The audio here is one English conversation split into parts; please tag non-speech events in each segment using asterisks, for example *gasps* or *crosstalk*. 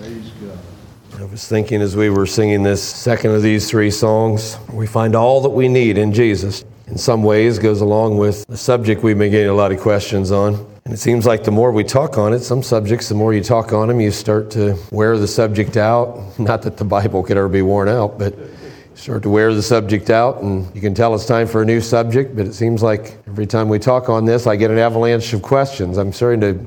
Praise God. I was thinking as we were singing this second of these three songs, we find all that we need in Jesus. In some ways, goes along with the subject we've been getting a lot of questions on. And it seems like the more we talk on it, some subjects, the more you talk on them, you start to wear the subject out. *laughs* Not that the Bible could ever be worn out, but you start to wear the subject out, and you can tell it's time for a new subject. But it seems like every time we talk on this, I get an avalanche of questions. I'm starting to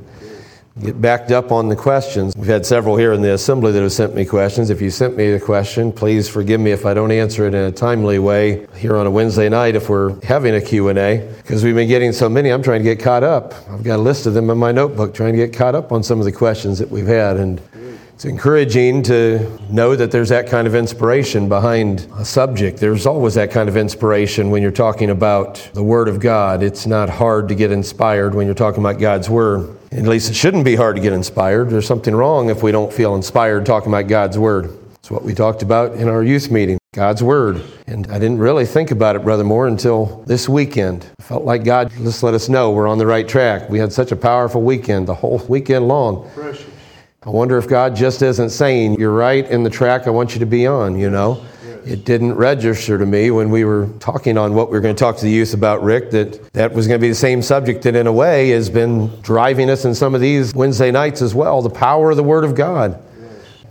get backed up on the questions. We've had several here in the assembly that have sent me questions. If you sent me a question, please forgive me if I don't answer it in a timely way here on a Wednesday night if we're having a Q&A because we've been getting so many I'm trying to get caught up. I've got a list of them in my notebook trying to get caught up on some of the questions that we've had and it's encouraging to know that there's that kind of inspiration behind a subject. There's always that kind of inspiration when you're talking about the Word of God. It's not hard to get inspired when you're talking about God's Word. At least it shouldn't be hard to get inspired. There's something wrong if we don't feel inspired talking about God's Word. It's what we talked about in our youth meeting God's Word. And I didn't really think about it, Brother Moore, until this weekend. I felt like God just let us know we're on the right track. We had such a powerful weekend, the whole weekend long. Precious. I wonder if God just isn't saying, You're right in the track I want you to be on, you know? It didn't register to me when we were talking on what we were going to talk to the youth about, Rick, that that was going to be the same subject that, in a way, has been driving us in some of these Wednesday nights as well the power of the Word of God.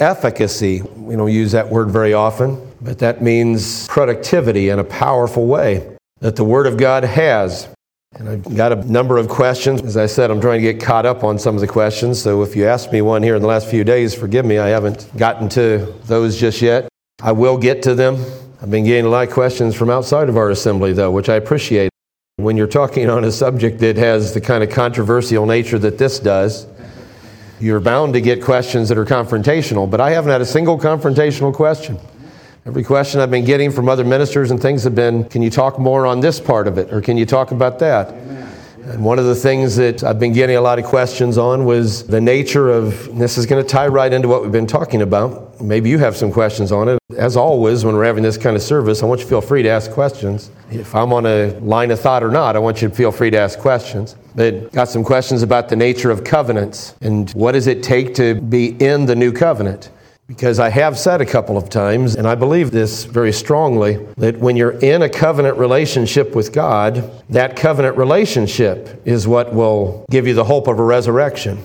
Efficacy, we don't use that word very often, but that means productivity in a powerful way that the Word of God has. And I've got a number of questions. As I said, I'm trying to get caught up on some of the questions. So if you asked me one here in the last few days, forgive me, I haven't gotten to those just yet. I will get to them. I've been getting a lot of questions from outside of our assembly, though, which I appreciate. When you're talking on a subject that has the kind of controversial nature that this does, you're bound to get questions that are confrontational, but I haven't had a single confrontational question. Every question I've been getting from other ministers and things have been, can you talk more on this part of it, or can you talk about that? And one of the things that I've been getting a lot of questions on was the nature of, this is going to tie right into what we've been talking about. Maybe you have some questions on it. As always, when we're having this kind of service, I want you to feel free to ask questions. If I'm on a line of thought or not, I want you to feel free to ask questions. But got some questions about the nature of covenants and what does it take to be in the new covenant? Because I have said a couple of times, and I believe this very strongly, that when you're in a covenant relationship with God, that covenant relationship is what will give you the hope of a resurrection.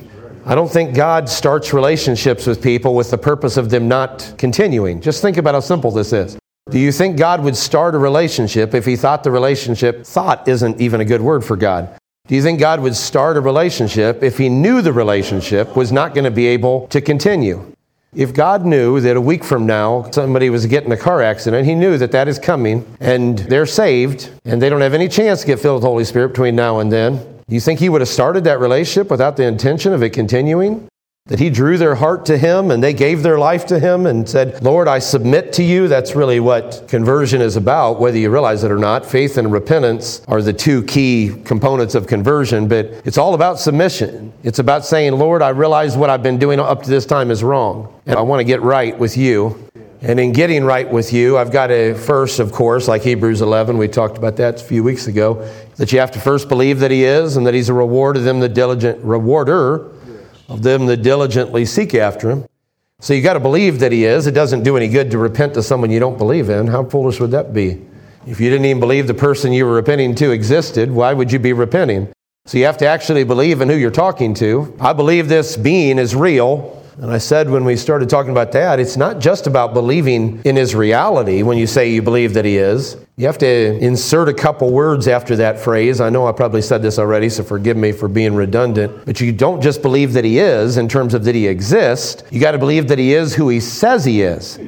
I don't think God starts relationships with people with the purpose of them not continuing. Just think about how simple this is. Do you think God would start a relationship if he thought the relationship, thought isn't even a good word for God? Do you think God would start a relationship if he knew the relationship was not going to be able to continue? If God knew that a week from now somebody was getting a car accident, He knew that that is coming and they're saved and they don't have any chance to get filled with the Holy Spirit between now and then, do you think He would have started that relationship without the intention of it continuing? That He drew their heart to Him and they gave their life to Him and said, Lord, I submit to you. That's really what conversion is about, whether you realize it or not. Faith and repentance are the two key components of conversion, but it's all about submission. It's about saying, Lord, I realize what I've been doing up to this time is wrong, and I want to get right with you. And in getting right with you, I've got to first, of course, like Hebrews 11, we talked about that a few weeks ago, that you have to first believe that He is and that He's a reward of them, the diligent rewarder of them that diligently seek after him. So you got to believe that he is. It doesn't do any good to repent to someone you don't believe in. How foolish would that be? If you didn't even believe the person you were repenting to existed, why would you be repenting? So you have to actually believe in who you're talking to. I believe this being is real. And I said when we started talking about that, it's not just about believing in his reality when you say you believe that he is. You have to insert a couple words after that phrase. I know I probably said this already, so forgive me for being redundant. But you don't just believe that he is in terms of that he exists, you got to believe that he is who he says he is.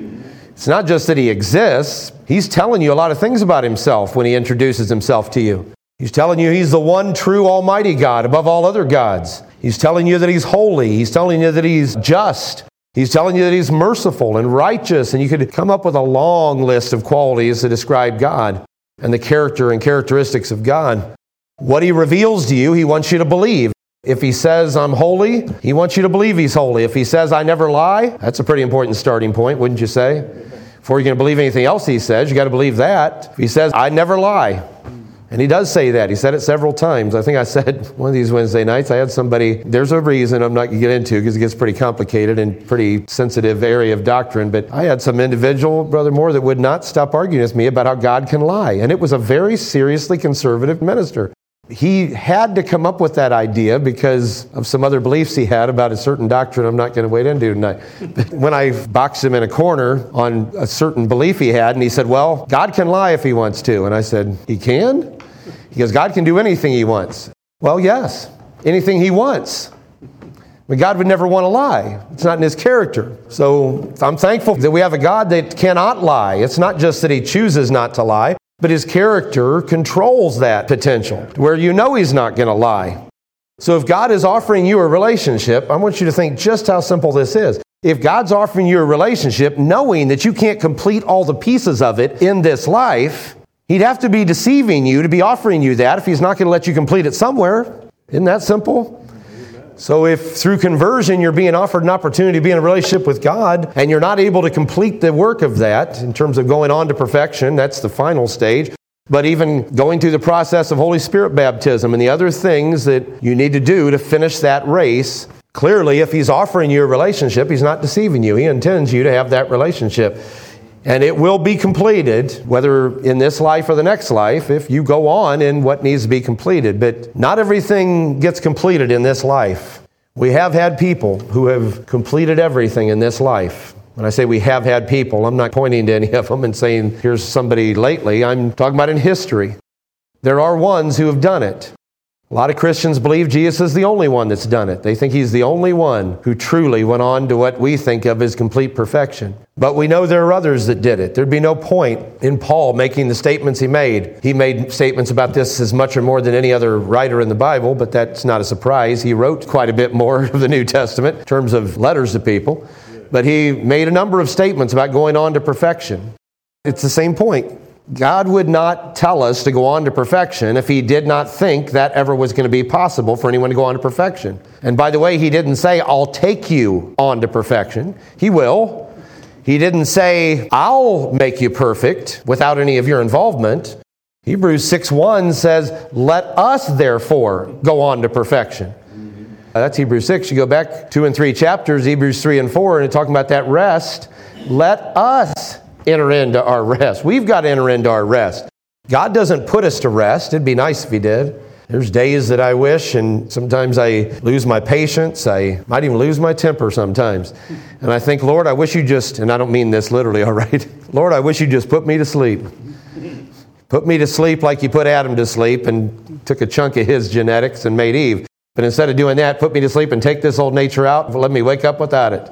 It's not just that he exists, he's telling you a lot of things about himself when he introduces himself to you. He's telling you he's the one true Almighty God above all other gods. He's telling you that he's holy. He's telling you that he's just. He's telling you that he's merciful and righteous. And you could come up with a long list of qualities to describe God and the character and characteristics of God. What he reveals to you, he wants you to believe. If he says, I'm holy, he wants you to believe he's holy. If he says, I never lie, that's a pretty important starting point, wouldn't you say? Before you can believe anything else he says, you got to believe that. If he says, I never lie, And he does say that. He said it several times. I think I said *laughs* one of these Wednesday nights, I had somebody, there's a reason I'm not going to get into because it gets pretty complicated and pretty sensitive area of doctrine, but I had some individual, Brother Moore, that would not stop arguing with me about how God can lie. And it was a very seriously conservative minister. He had to come up with that idea because of some other beliefs he had about a certain doctrine I'm not going to wade into tonight. *laughs* But when I boxed him in a corner on a certain belief he had, and he said, Well, God can lie if he wants to. And I said, He can? He goes, God can do anything he wants. Well, yes, anything he wants. But God would never want to lie. It's not in his character. So I'm thankful that we have a God that cannot lie. It's not just that he chooses not to lie, but his character controls that potential where you know he's not going to lie. So if God is offering you a relationship, I want you to think just how simple this is. If God's offering you a relationship, knowing that you can't complete all the pieces of it in this life, He'd have to be deceiving you to be offering you that if He's not going to let you complete it somewhere. Isn't that simple? So, if through conversion you're being offered an opportunity to be in a relationship with God and you're not able to complete the work of that in terms of going on to perfection, that's the final stage. But even going through the process of Holy Spirit baptism and the other things that you need to do to finish that race, clearly, if He's offering you a relationship, He's not deceiving you. He intends you to have that relationship. And it will be completed, whether in this life or the next life, if you go on in what needs to be completed. But not everything gets completed in this life. We have had people who have completed everything in this life. When I say we have had people, I'm not pointing to any of them and saying, here's somebody lately. I'm talking about in history. There are ones who have done it. A lot of Christians believe Jesus is the only one that's done it. They think he's the only one who truly went on to what we think of as complete perfection. But we know there are others that did it. There'd be no point in Paul making the statements he made. He made statements about this as much or more than any other writer in the Bible, but that's not a surprise. He wrote quite a bit more *laughs* of the New Testament in terms of letters to people. But he made a number of statements about going on to perfection. It's the same point. God would not tell us to go on to perfection if He did not think that ever was going to be possible for anyone to go on to perfection. And by the way, He didn't say, I'll take you on to perfection. He will. He didn't say, I'll make you perfect without any of your involvement. Hebrews 6 1 says, Let us therefore go on to perfection. That's Hebrews 6. You go back two and three chapters, Hebrews 3 and 4, and talking about that rest. Let us enter into our rest. We've got to enter into our rest. God doesn't put us to rest. It'd be nice if He did. There's days that I wish, and sometimes I lose my patience. I might even lose my temper sometimes. And I think, Lord, I wish you just, and I don't mean this literally, *laughs* all right? Lord, I wish you just put me to sleep. Put me to sleep like you put Adam to sleep and took a chunk of his genetics and made Eve. But instead of doing that, put me to sleep and take this old nature out, and let me wake up without it.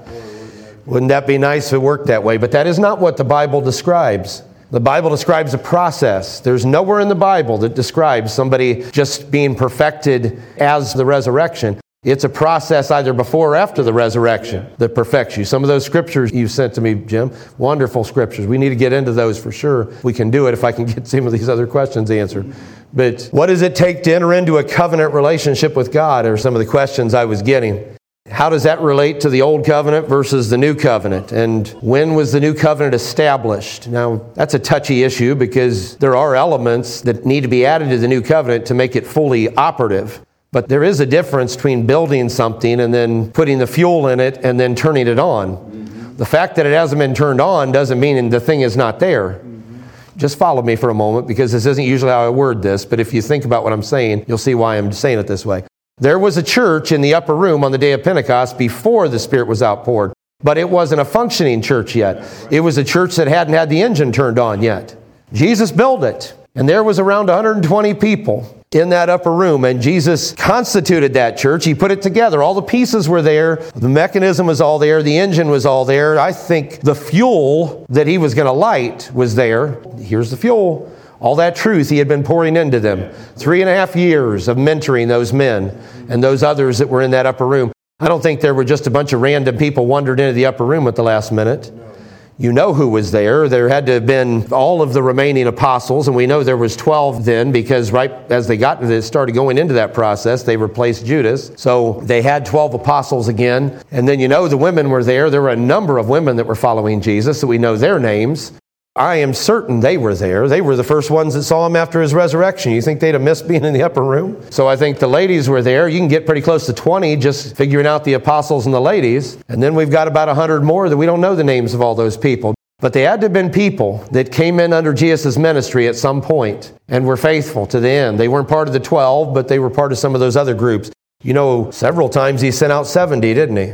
Wouldn't that be nice if it worked that way? But that is not what the Bible describes. The Bible describes a process. There's nowhere in the Bible that describes somebody just being perfected as the resurrection. It's a process either before or after the resurrection that perfects you. Some of those scriptures you sent to me, Jim, wonderful scriptures. We need to get into those for sure. We can do it if I can *laughs* get some of these other questions answered. But what does it take to enter into a covenant relationship with God are some of the questions I was getting. How does that relate to the old covenant versus the new covenant? And when was the new covenant established? Now, that's a touchy issue because there are elements that need to be added to the new covenant to make it fully operative. But there is a difference between building something and then putting the fuel in it and then turning it on. Mm-hmm. The fact that it hasn't been turned on doesn't mean the thing is not there. Mm-hmm. Just follow me for a moment because this isn't usually how I word this, but if you think about what I'm saying, you'll see why I'm saying it this way. There was a church in the upper room on the day of Pentecost before the Spirit was outpoured, but it wasn't a functioning church yet. It was a church that hadn't had the engine turned on yet. Jesus built it, and there was around 120 people in that upper room, and Jesus constituted that church. He put it together. All the pieces were there, the mechanism was all there, the engine was all there. I think the fuel that he was going to light was there. Here's the fuel. All that truth he had been pouring into them. Three and a half years of mentoring those men and those others that were in that upper room. I don't think there were just a bunch of random people wandered into the upper room at the last minute. You know who was there. There had to have been all of the remaining apostles, and we know there was 12 then because right as they got started going into that process, they replaced Judas. So they had 12 apostles again. And then you know the women were there. There were a number of women that were following Jesus, so we know their names. I am certain they were there. They were the first ones that saw him after his resurrection. You think they'd have missed being in the upper room? So I think the ladies were there. You can get pretty close to 20 just figuring out the apostles and the ladies. And then we've got about 100 more that we don't know the names of all those people. But they had to have been people that came in under Jesus' ministry at some point and were faithful to the end. They weren't part of the 12, but they were part of some of those other groups. You know, several times he sent out 70, didn't he?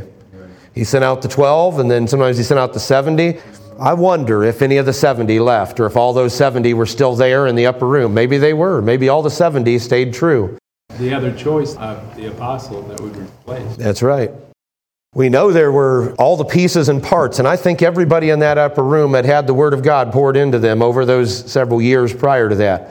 He sent out the 12, and then sometimes he sent out the 70. I wonder if any of the 70 left or if all those 70 were still there in the upper room. Maybe they were. Maybe all the 70 stayed true. The other choice of the apostle that would replace. That's right. We know there were all the pieces and parts, and I think everybody in that upper room had had the Word of God poured into them over those several years prior to that.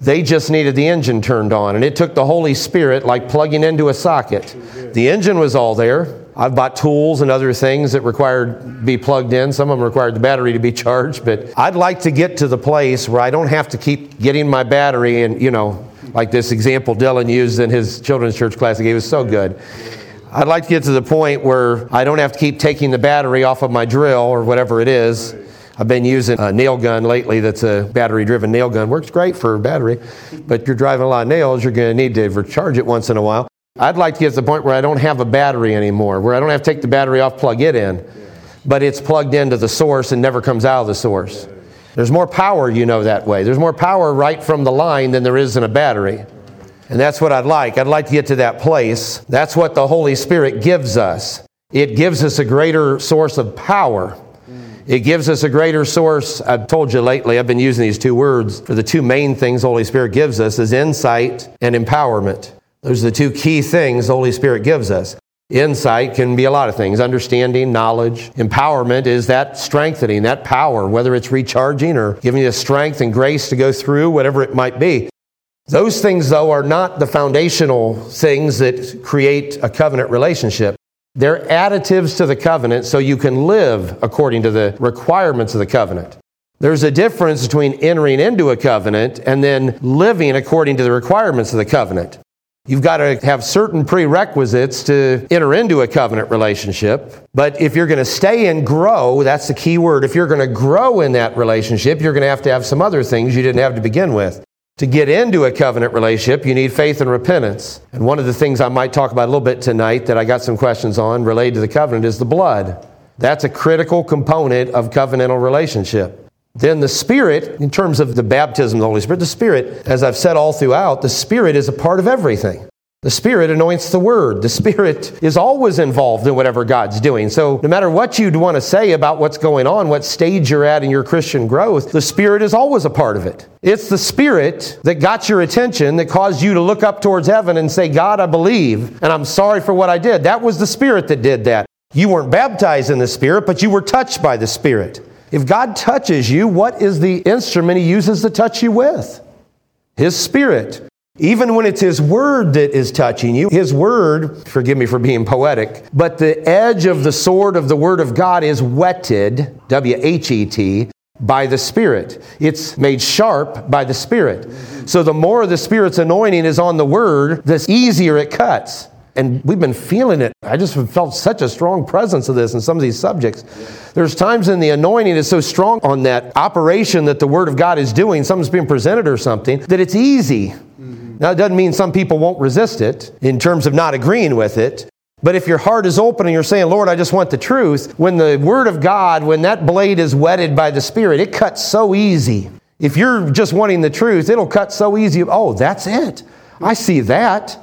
They just needed the engine turned on, and it took the Holy Spirit like plugging into a socket. The engine was all there. I've bought tools and other things that required be plugged in. Some of them required the battery to be *laughs* charged, but I'd like to get to the place where I don't have to keep getting my battery and, you know, like this example Dylan used in his children's church class he gave was so good. I'd like to get to the point where I don't have to keep taking the battery off of my drill or whatever it is. I've been using a nail gun lately that's a battery driven nail gun. Works great for battery, but you're driving a lot of nails, you're going to need to recharge it once in a while. I'd like to get to the point where I don't have a battery anymore, where I don't have to take the battery off, plug it in, but it's plugged into the source and never comes out of the source. There's more power, you know, that way. There's more power right from the line than there is in a battery. And that's what I'd like. I'd like to get to that place. That's what the Holy Spirit gives us. It gives us a greater source of power. It gives us a greater source. I've told you lately, I've been using these two words for the two main things the Holy Spirit gives us is insight and empowerment. Those are the two key things the Holy Spirit gives us. Insight can be a lot of things understanding, knowledge. Empowerment is that strengthening, that power, whether it's recharging or giving you the strength and grace to go through, whatever it might be. Those things, though, are not the foundational things that create a covenant relationship. They're additives to the covenant so you can live according to the requirements of the covenant. There's a difference between entering into a covenant and then living according to the requirements of the covenant. You've got to have certain prerequisites to enter into a covenant relationship. But if you're going to stay and grow, that's the key word. If you're going to grow in that relationship, you're going to have to have some other things you didn't have to begin with. To get into a covenant relationship, you need faith and repentance. And one of the things I might talk about a little bit tonight that I got some questions on related to the covenant is the blood. That's a critical component of covenantal relationship. Then the Spirit, in terms of the baptism of the Holy Spirit, the Spirit, as I've said all throughout, the Spirit is a part of everything. The Spirit anoints the Word. The Spirit is always involved in whatever God's doing. So, no matter what you'd want to say about what's going on, what stage you're at in your Christian growth, the Spirit is always a part of it. It's the Spirit that got your attention, that caused you to look up towards heaven and say, God, I believe, and I'm sorry for what I did. That was the Spirit that did that. You weren't baptized in the Spirit, but you were touched by the Spirit. If God touches you, what is the instrument He uses to touch you with? His Spirit. Even when it's His Word that is touching you, His Word, forgive me for being poetic, but the edge of the sword of the Word of God is whetted, W H E T, by the Spirit. It's made sharp by the Spirit. So the more the Spirit's anointing is on the Word, the easier it cuts. And we've been feeling it. I just felt such a strong presence of this in some of these subjects. There's times in the anointing is so strong on that operation that the Word of God is doing, something's being presented or something, that it's easy. Mm-hmm. Now, it doesn't mean some people won't resist it in terms of not agreeing with it. But if your heart is open and you're saying, Lord, I just want the truth, when the Word of God, when that blade is whetted by the Spirit, it cuts so easy. If you're just wanting the truth, it'll cut so easy. Oh, that's it. I see that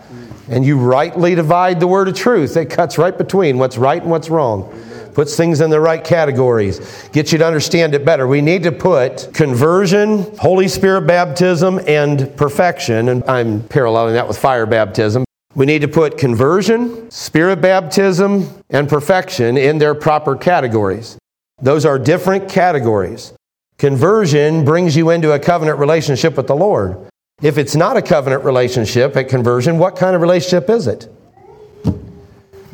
and you rightly divide the word of truth. It cuts right between what's right and what's wrong. Puts things in the right categories, gets you to understand it better. We need to put conversion, Holy Spirit baptism, and perfection, and I'm paralleling that with fire baptism. We need to put conversion, spirit baptism, and perfection in their proper categories. Those are different categories. Conversion brings you into a covenant relationship with the Lord. If it's not a covenant relationship at conversion, what kind of relationship is it?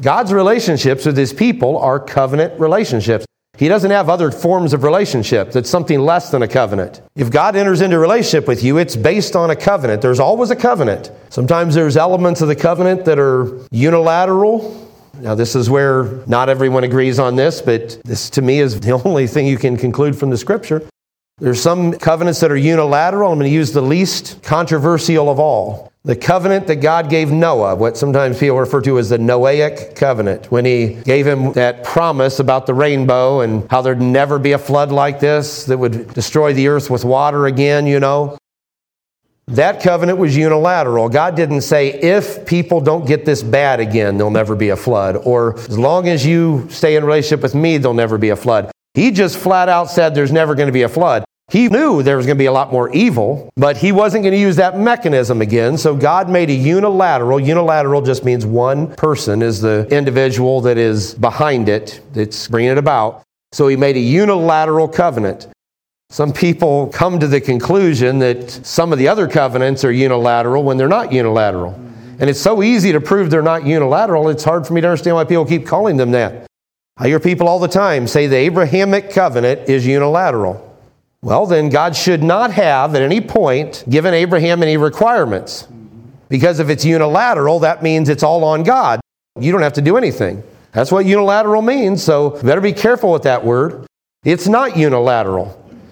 God's relationships with his people are covenant relationships. He doesn't have other forms of relationship that's something less than a covenant. If God enters into relationship with you, it's based on a covenant. There's always a covenant. Sometimes there's elements of the covenant that are unilateral. Now, this is where not everyone agrees on this, but this to me is the *laughs* only thing you can conclude from the scripture. There's some covenants that are unilateral. I'm going to use the least controversial of all. The covenant that God gave Noah, what sometimes people refer to as the Noahic covenant, when he gave him that promise about the rainbow and how there'd never be a flood like this that would destroy the earth with water again, you know. That covenant was unilateral. God didn't say, if people don't get this bad again, there'll never be a flood, or as long as you stay in relationship with me, there'll never be a flood. He just flat out said there's never going to be a flood. He knew there was going to be a lot more evil, but he wasn't going to use that mechanism again. So God made a unilateral. Unilateral just means one person is the individual that is behind it, that's bringing it about. So he made a unilateral covenant. Some people come to the conclusion that some of the other covenants are unilateral when they're not unilateral. And it's so easy to prove they're not unilateral, it's hard for me to understand why people keep calling them that. I hear people all the time say the Abrahamic covenant is unilateral. Well, then God should not have at any point given Abraham any requirements. Because if it's unilateral, that means it's all on God. You don't have to do anything. That's what unilateral means, so better be careful with that word. It's not unilateral.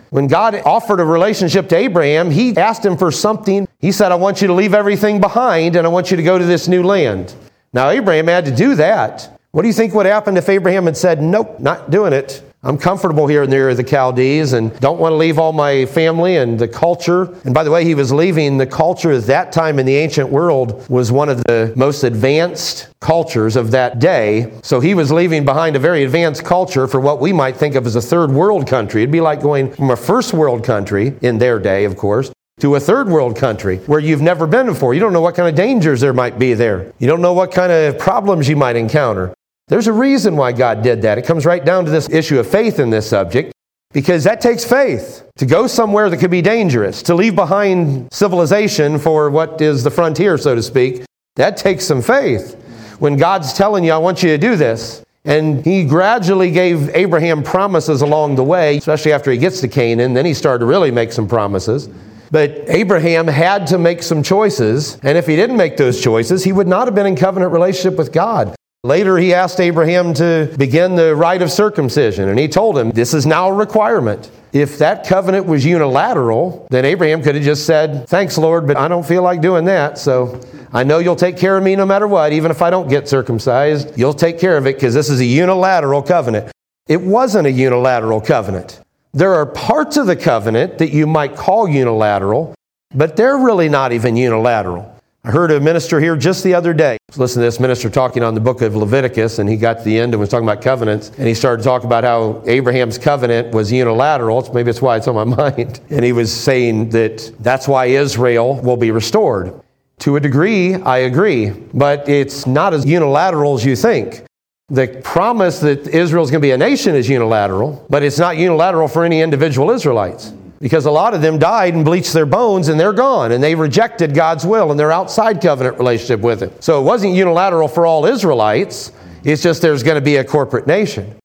When God offered a relationship to Abraham, he asked him for something. He said, I want you to leave everything behind and I want you to go to this new land. Now, Abraham had to do that. What do you think would happen if Abraham had said, Nope, not doing it? I'm comfortable here in the area of the Chaldees and don't want to leave all my family and the culture. And by the way, he was leaving the culture at that time in the ancient world was one of the most advanced cultures of that day. So he was leaving behind a very advanced culture for what we might think of as a third world country. It'd be like going from a first world country in their day, of course, to a third world country where you've never been before. You don't know what kind of dangers there might be there. You don't know what kind of problems you might encounter. There's a reason why God did that. It comes right down to this issue of faith in this subject because that takes faith to go somewhere that could be dangerous, to leave behind civilization for what is the frontier, so to speak. That takes some faith. When God's telling you, I want you to do this, and he gradually gave Abraham promises along the way, especially after he gets to Canaan, then he started to really make some promises. But Abraham had to make some choices, and if he didn't make those choices, he would not have been in covenant relationship with God. Later, he asked Abraham to begin the rite of circumcision, and he told him, This is now a requirement. If that covenant was unilateral, then Abraham could have just said, Thanks, Lord, but I don't feel like doing that. So I know you'll take care of me no matter what, even if I don't get circumcised. You'll take care of it because this is a unilateral covenant. It wasn't a unilateral covenant. There are parts of the covenant that you might call unilateral, but they're really not even unilateral. I heard a minister here just the other day. Listen to this minister talking on the book of Leviticus, and he got to the end and was talking about covenants, and he started to talk about how Abraham's covenant was unilateral. Maybe that's why it's on my *laughs* mind. And he was saying that that's why Israel will be restored. To a degree, I agree, but it's not as unilateral as you think. The promise that Israel is going to be a nation is unilateral, but it's not unilateral for any individual Israelites because a lot of them died and bleached their bones and they're gone and they rejected God's will and they're outside covenant relationship with Him. So it wasn't unilateral for all Israelites, it's just there's going to be a corporate nation.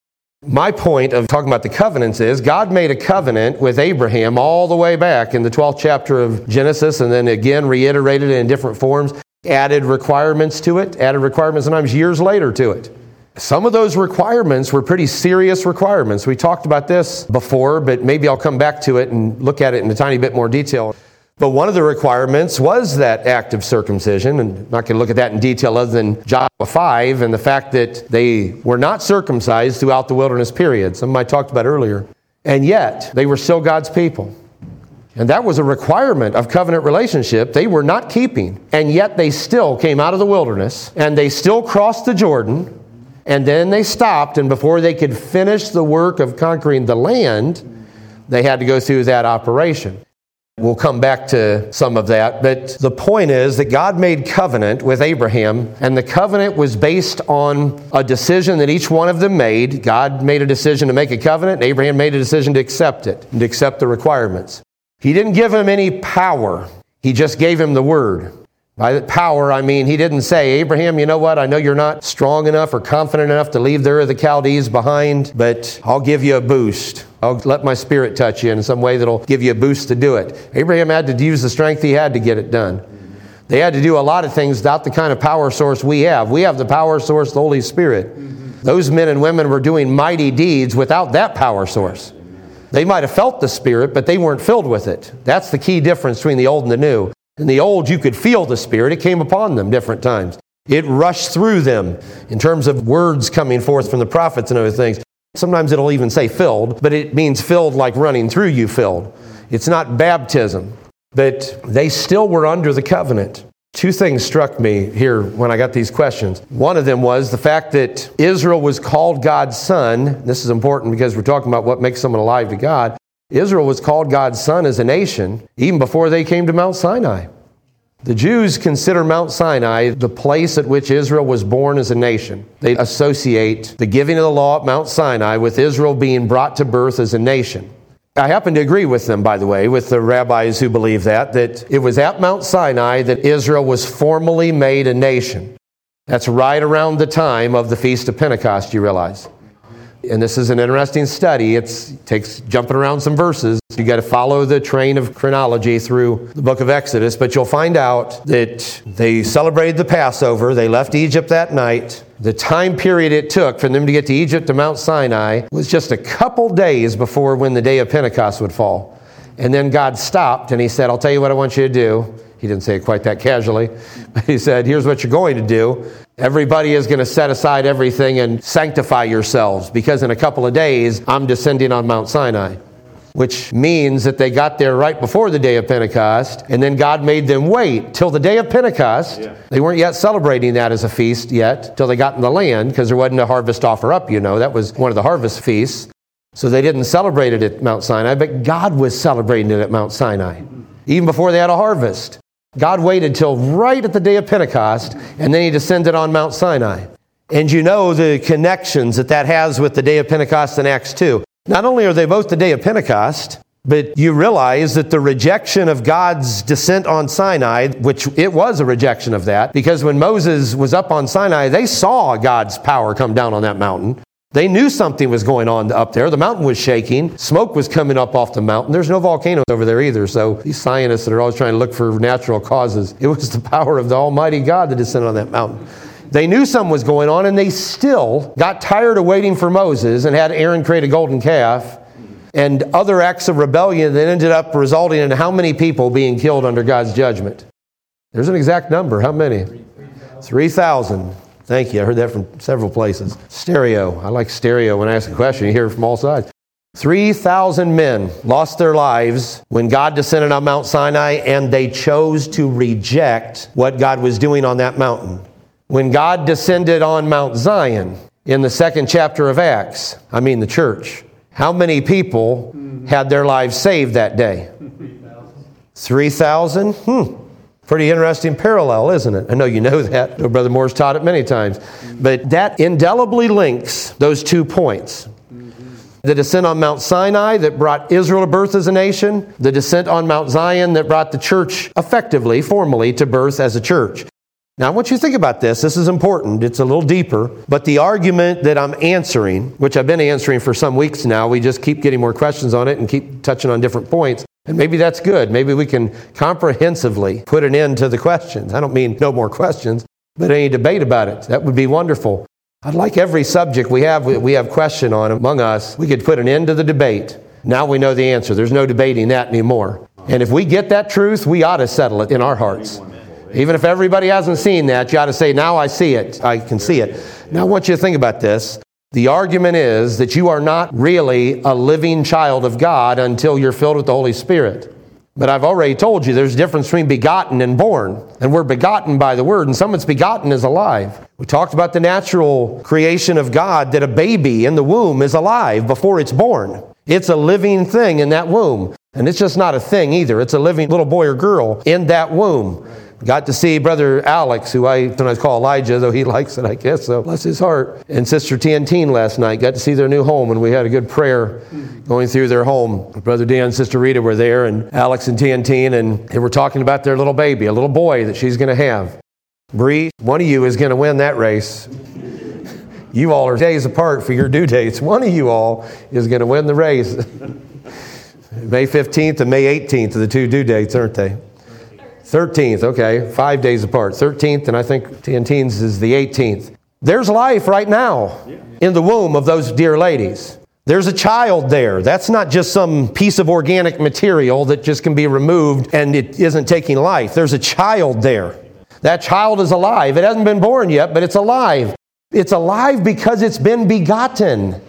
My point of talking about the covenants is God made a covenant with Abraham all the way back in the 12th chapter of Genesis and then again reiterated it in different forms, added requirements to it, added requirements sometimes years later to it. Some of those requirements were pretty serious requirements. We talked about this before, but maybe I'll come back to it and look at it in a tiny bit more detail. But one of the requirements was that act of circumcision, and I'm not going to look at that in detail other than Joshua 5 and the fact that they were not circumcised throughout the wilderness period. Some I talked about earlier. And yet, they were still God's people. And that was a requirement of covenant relationship they were not keeping. And yet, they still came out of the wilderness and they still crossed the Jordan and then they stopped, and before they could finish the work of conquering the land, they had to go through that operation. We'll come back to some of that, but the point is that God made covenant with Abraham, and the covenant was based on a decision that each one of them made. God made a decision to make a covenant, and Abraham made a decision to accept it and to accept the requirements. He didn't give him any power, he just gave him the word. By power, I mean, he didn't say, Abraham, you know what? I know you're not strong enough or confident enough to leave there the Chaldees behind, but I'll give you a boost. I'll let my spirit touch you in some way that'll give you a boost to do it. Abraham had to use the strength he had to get it done. They had to do a lot of things without the kind of power source we have. We have the power source, the Holy Spirit. Mm-hmm. Those men and women were doing mighty deeds without that power source. They might have felt the Spirit, but they weren't filled with it. That's the key difference between the old and the new. In the old, you could feel the Spirit, it came upon them different times. It rushed through them in terms of words coming forth from the prophets and other things. Sometimes it'll even say filled, but it means filled like running through you filled. It's not baptism, but they still were under the covenant. Two things struck me here when I got these questions. One of them was the fact that Israel was called God's son. This is important because we're talking about what makes someone alive to God. Israel was called God's son as a nation even before they came to Mount Sinai. The Jews consider Mount Sinai the place at which Israel was born as a nation. They associate the giving of the law at Mount Sinai with Israel being brought to birth as a nation. I happen to agree with them, by the way, with the rabbis who believe that, that it was at Mount Sinai that Israel was formally made a nation. That's right around the time of the Feast of Pentecost, you realize. And this is an interesting study. It takes jumping around some verses. You got to follow the train of chronology through the book of Exodus, but you'll find out that they celebrated the Passover. They left Egypt that night. The time period it took for them to get to Egypt to Mount Sinai was just a couple days before when the day of Pentecost would fall. And then God stopped and he said, I'll tell you what I want you to do. He didn't say it quite that casually, *laughs* but he said, Here's what you're going to do. Everybody is going to set aside everything and sanctify yourselves because in a couple of days I'm descending on Mount Sinai which means that they got there right before the day of Pentecost, and then God made them wait till the day of Pentecost. Yeah. They weren't yet celebrating that as a feast yet, till they got in the land, because there wasn't a harvest offer up, you know. That was one of the harvest feasts. So they didn't celebrate it at Mount Sinai, but God was celebrating it at Mount Sinai, even before they had a harvest. God waited till right at the day of Pentecost, and then he descended on Mount Sinai. And you know the connections that that has with the day of Pentecost in Acts 2. Not only are they both the day of Pentecost, but you realize that the rejection of God's descent on Sinai, which it was a rejection of that, because when Moses was up on Sinai, they saw God's power come down on that mountain. They knew something was going on up there. The mountain was shaking. Smoke was coming up off the mountain. There's no volcanoes over there either. So these scientists that are always trying to look for natural causes, it was the *laughs* power of the Almighty God that descended on that mountain. They knew something was going on, and they still got tired of waiting for Moses and had Aaron create a golden calf and other acts of rebellion that ended up resulting in how many people being killed under God's judgment. There's an exact number. How many? 3,000. Thank you. I heard that from several places. Stereo. I like stereo when I ask a question. You hear it from all sides. 3,000 men lost their lives when God descended on Mount Sinai and they chose to reject what God was doing on that mountain. When God descended on Mount Zion in the second chapter of Acts, I mean the church, how many people had their lives saved that day? *laughs* 3,000? Hmm. Pretty interesting parallel, isn't it? I know you know *laughs* that. Brother Moore's taught it many times. But that indelibly links those two points. The descent on Mount Sinai that brought Israel to birth as a nation, the descent on Mount Zion that brought the church effectively, formally, to birth as a church. Now, I want you to think about this. This is important. It's a little deeper. But the argument that I'm answering, which I've been answering for some weeks now, we just keep getting more questions on it and keep touching on different points. And maybe that's good. Maybe we can comprehensively put an end to the questions. I don't mean no more questions, but any debate about it. That would be wonderful. I'd like every subject we have we have question on among us, we could put an end to the debate. Now we know the answer. There's no debating that anymore. And if we get that truth, we ought to settle it in our hearts. Even if everybody hasn't seen that, you ought to say, Now I see it. I can see it. Now I want you to think about this. The argument is that you are not really a living child of God until you're filled with the Holy Spirit. But I've already told you there's a difference between begotten and born. And we're begotten by the word, and someone's begotten is alive. We talked about the natural creation of God that a baby in the womb is alive before it's born. It's a living thing in that womb. And it's just not a thing either, it's a living little boy or girl in that womb. Got to see Brother Alex, who I sometimes call Elijah, though he *laughs* likes it, I guess, so bless his heart. And Sister Tiantine last night. Got to see their new home, and we had a good prayer going through their home. Brother Dan and Sister Rita were there, and Alex and Tiantine, and they were talking about their little baby, a little boy that she's going to have. Bree, one of you is going to win that race. *laughs* You all are days apart for your due dates. One of you all is going to win the race. *laughs* May 15th and May 18th are the two due dates, aren't they? 13th, okay, five days apart. 13th, and I think Tiantine's is the 18th. There's life right now in the womb of those dear ladies. There's a child there. That's not just some piece of organic material that just can be removed and it isn't taking life. There's a child there. That child is alive. It hasn't been born yet, but it's alive. It's alive because it's been begotten.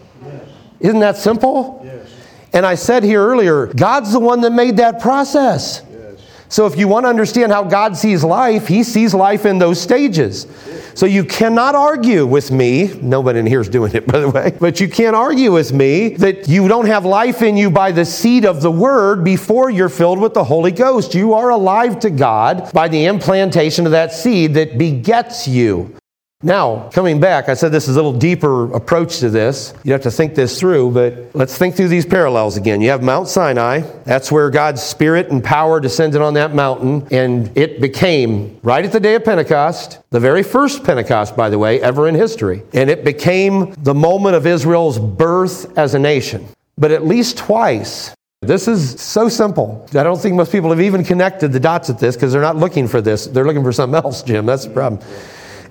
Isn't that simple? And I said here earlier, God's the one that made that process. So if you want to understand how God sees life, He sees life in those stages. So you cannot argue with me. Nobody in here is doing it, by the way. But you can't argue with me that you don't have life in you by the seed of the Word before you're filled with the Holy Ghost. You are alive to God by the implantation of that seed that begets you. Now, coming back, I said this is a little deeper approach to this. You have to think this through, but let's think through these parallels again. You have Mount Sinai. That's where God's Spirit and power descended on that mountain, and it became, right at the day of Pentecost, the very first Pentecost, by the way, ever in history. And it became the moment of Israel's birth as a nation. But at least twice, this is so simple. I don't think most people have even connected the dots at this because they're not looking for this. They're looking for something else, Jim. That's the problem.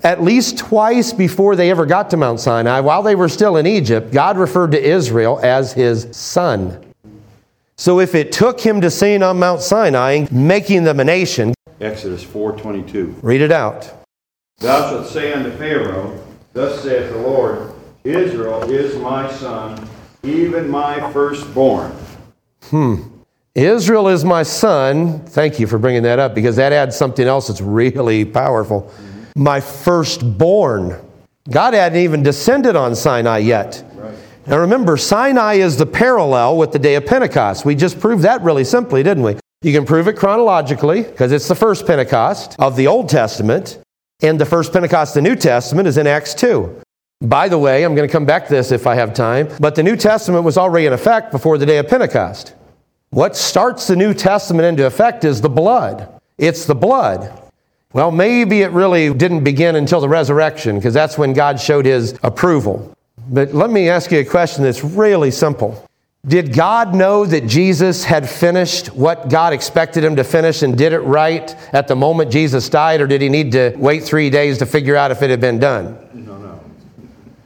At least twice before they ever got to Mount Sinai, while they were still in Egypt, God referred to Israel as his son. So if it took him to sin on Mount Sinai, making them a nation, Exodus 4:22. read it out. Thou shalt say unto Pharaoh, Thus saith the Lord, Israel is my son, even my firstborn. Hmm. Israel is my son. Thank you for bringing that up because that adds something else that's really powerful. My firstborn. God hadn't even descended on Sinai yet. Now remember, Sinai is the parallel with the day of Pentecost. We just proved that really simply, didn't we? You can prove it chronologically because it's the first Pentecost of the Old Testament, and the first Pentecost the New Testament is in Acts 2. By the way, I'm going to come back to this if I have time, but the New Testament was already in effect before the day of Pentecost. What starts the New Testament into effect is the blood. It's the blood. Well, maybe it really didn't begin until the resurrection because that's when God showed his approval. But let me ask you a question that's really simple. Did God know that Jesus had finished what God expected him to finish and did it right at the moment Jesus died, or did he need to wait three days to figure out if it had been done? No, no.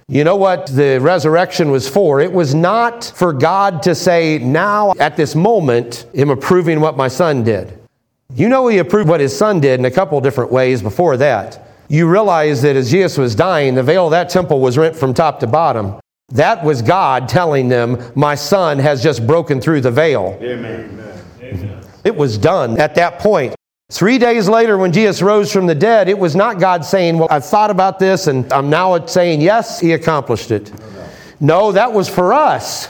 You know what the resurrection was for? It was not for God to say, now at this moment, I'm approving what my son did. You know, he approved what his son did in a couple different ways before that. You realize that as Jesus was dying, the veil of that temple was rent from top to bottom. That was God telling them, My son has just broken through the veil. Amen. It was done at that point. Three days later, when Jesus rose from the dead, it was not God saying, Well, I've thought about this and I'm now saying, Yes, he accomplished it. No, that was for us.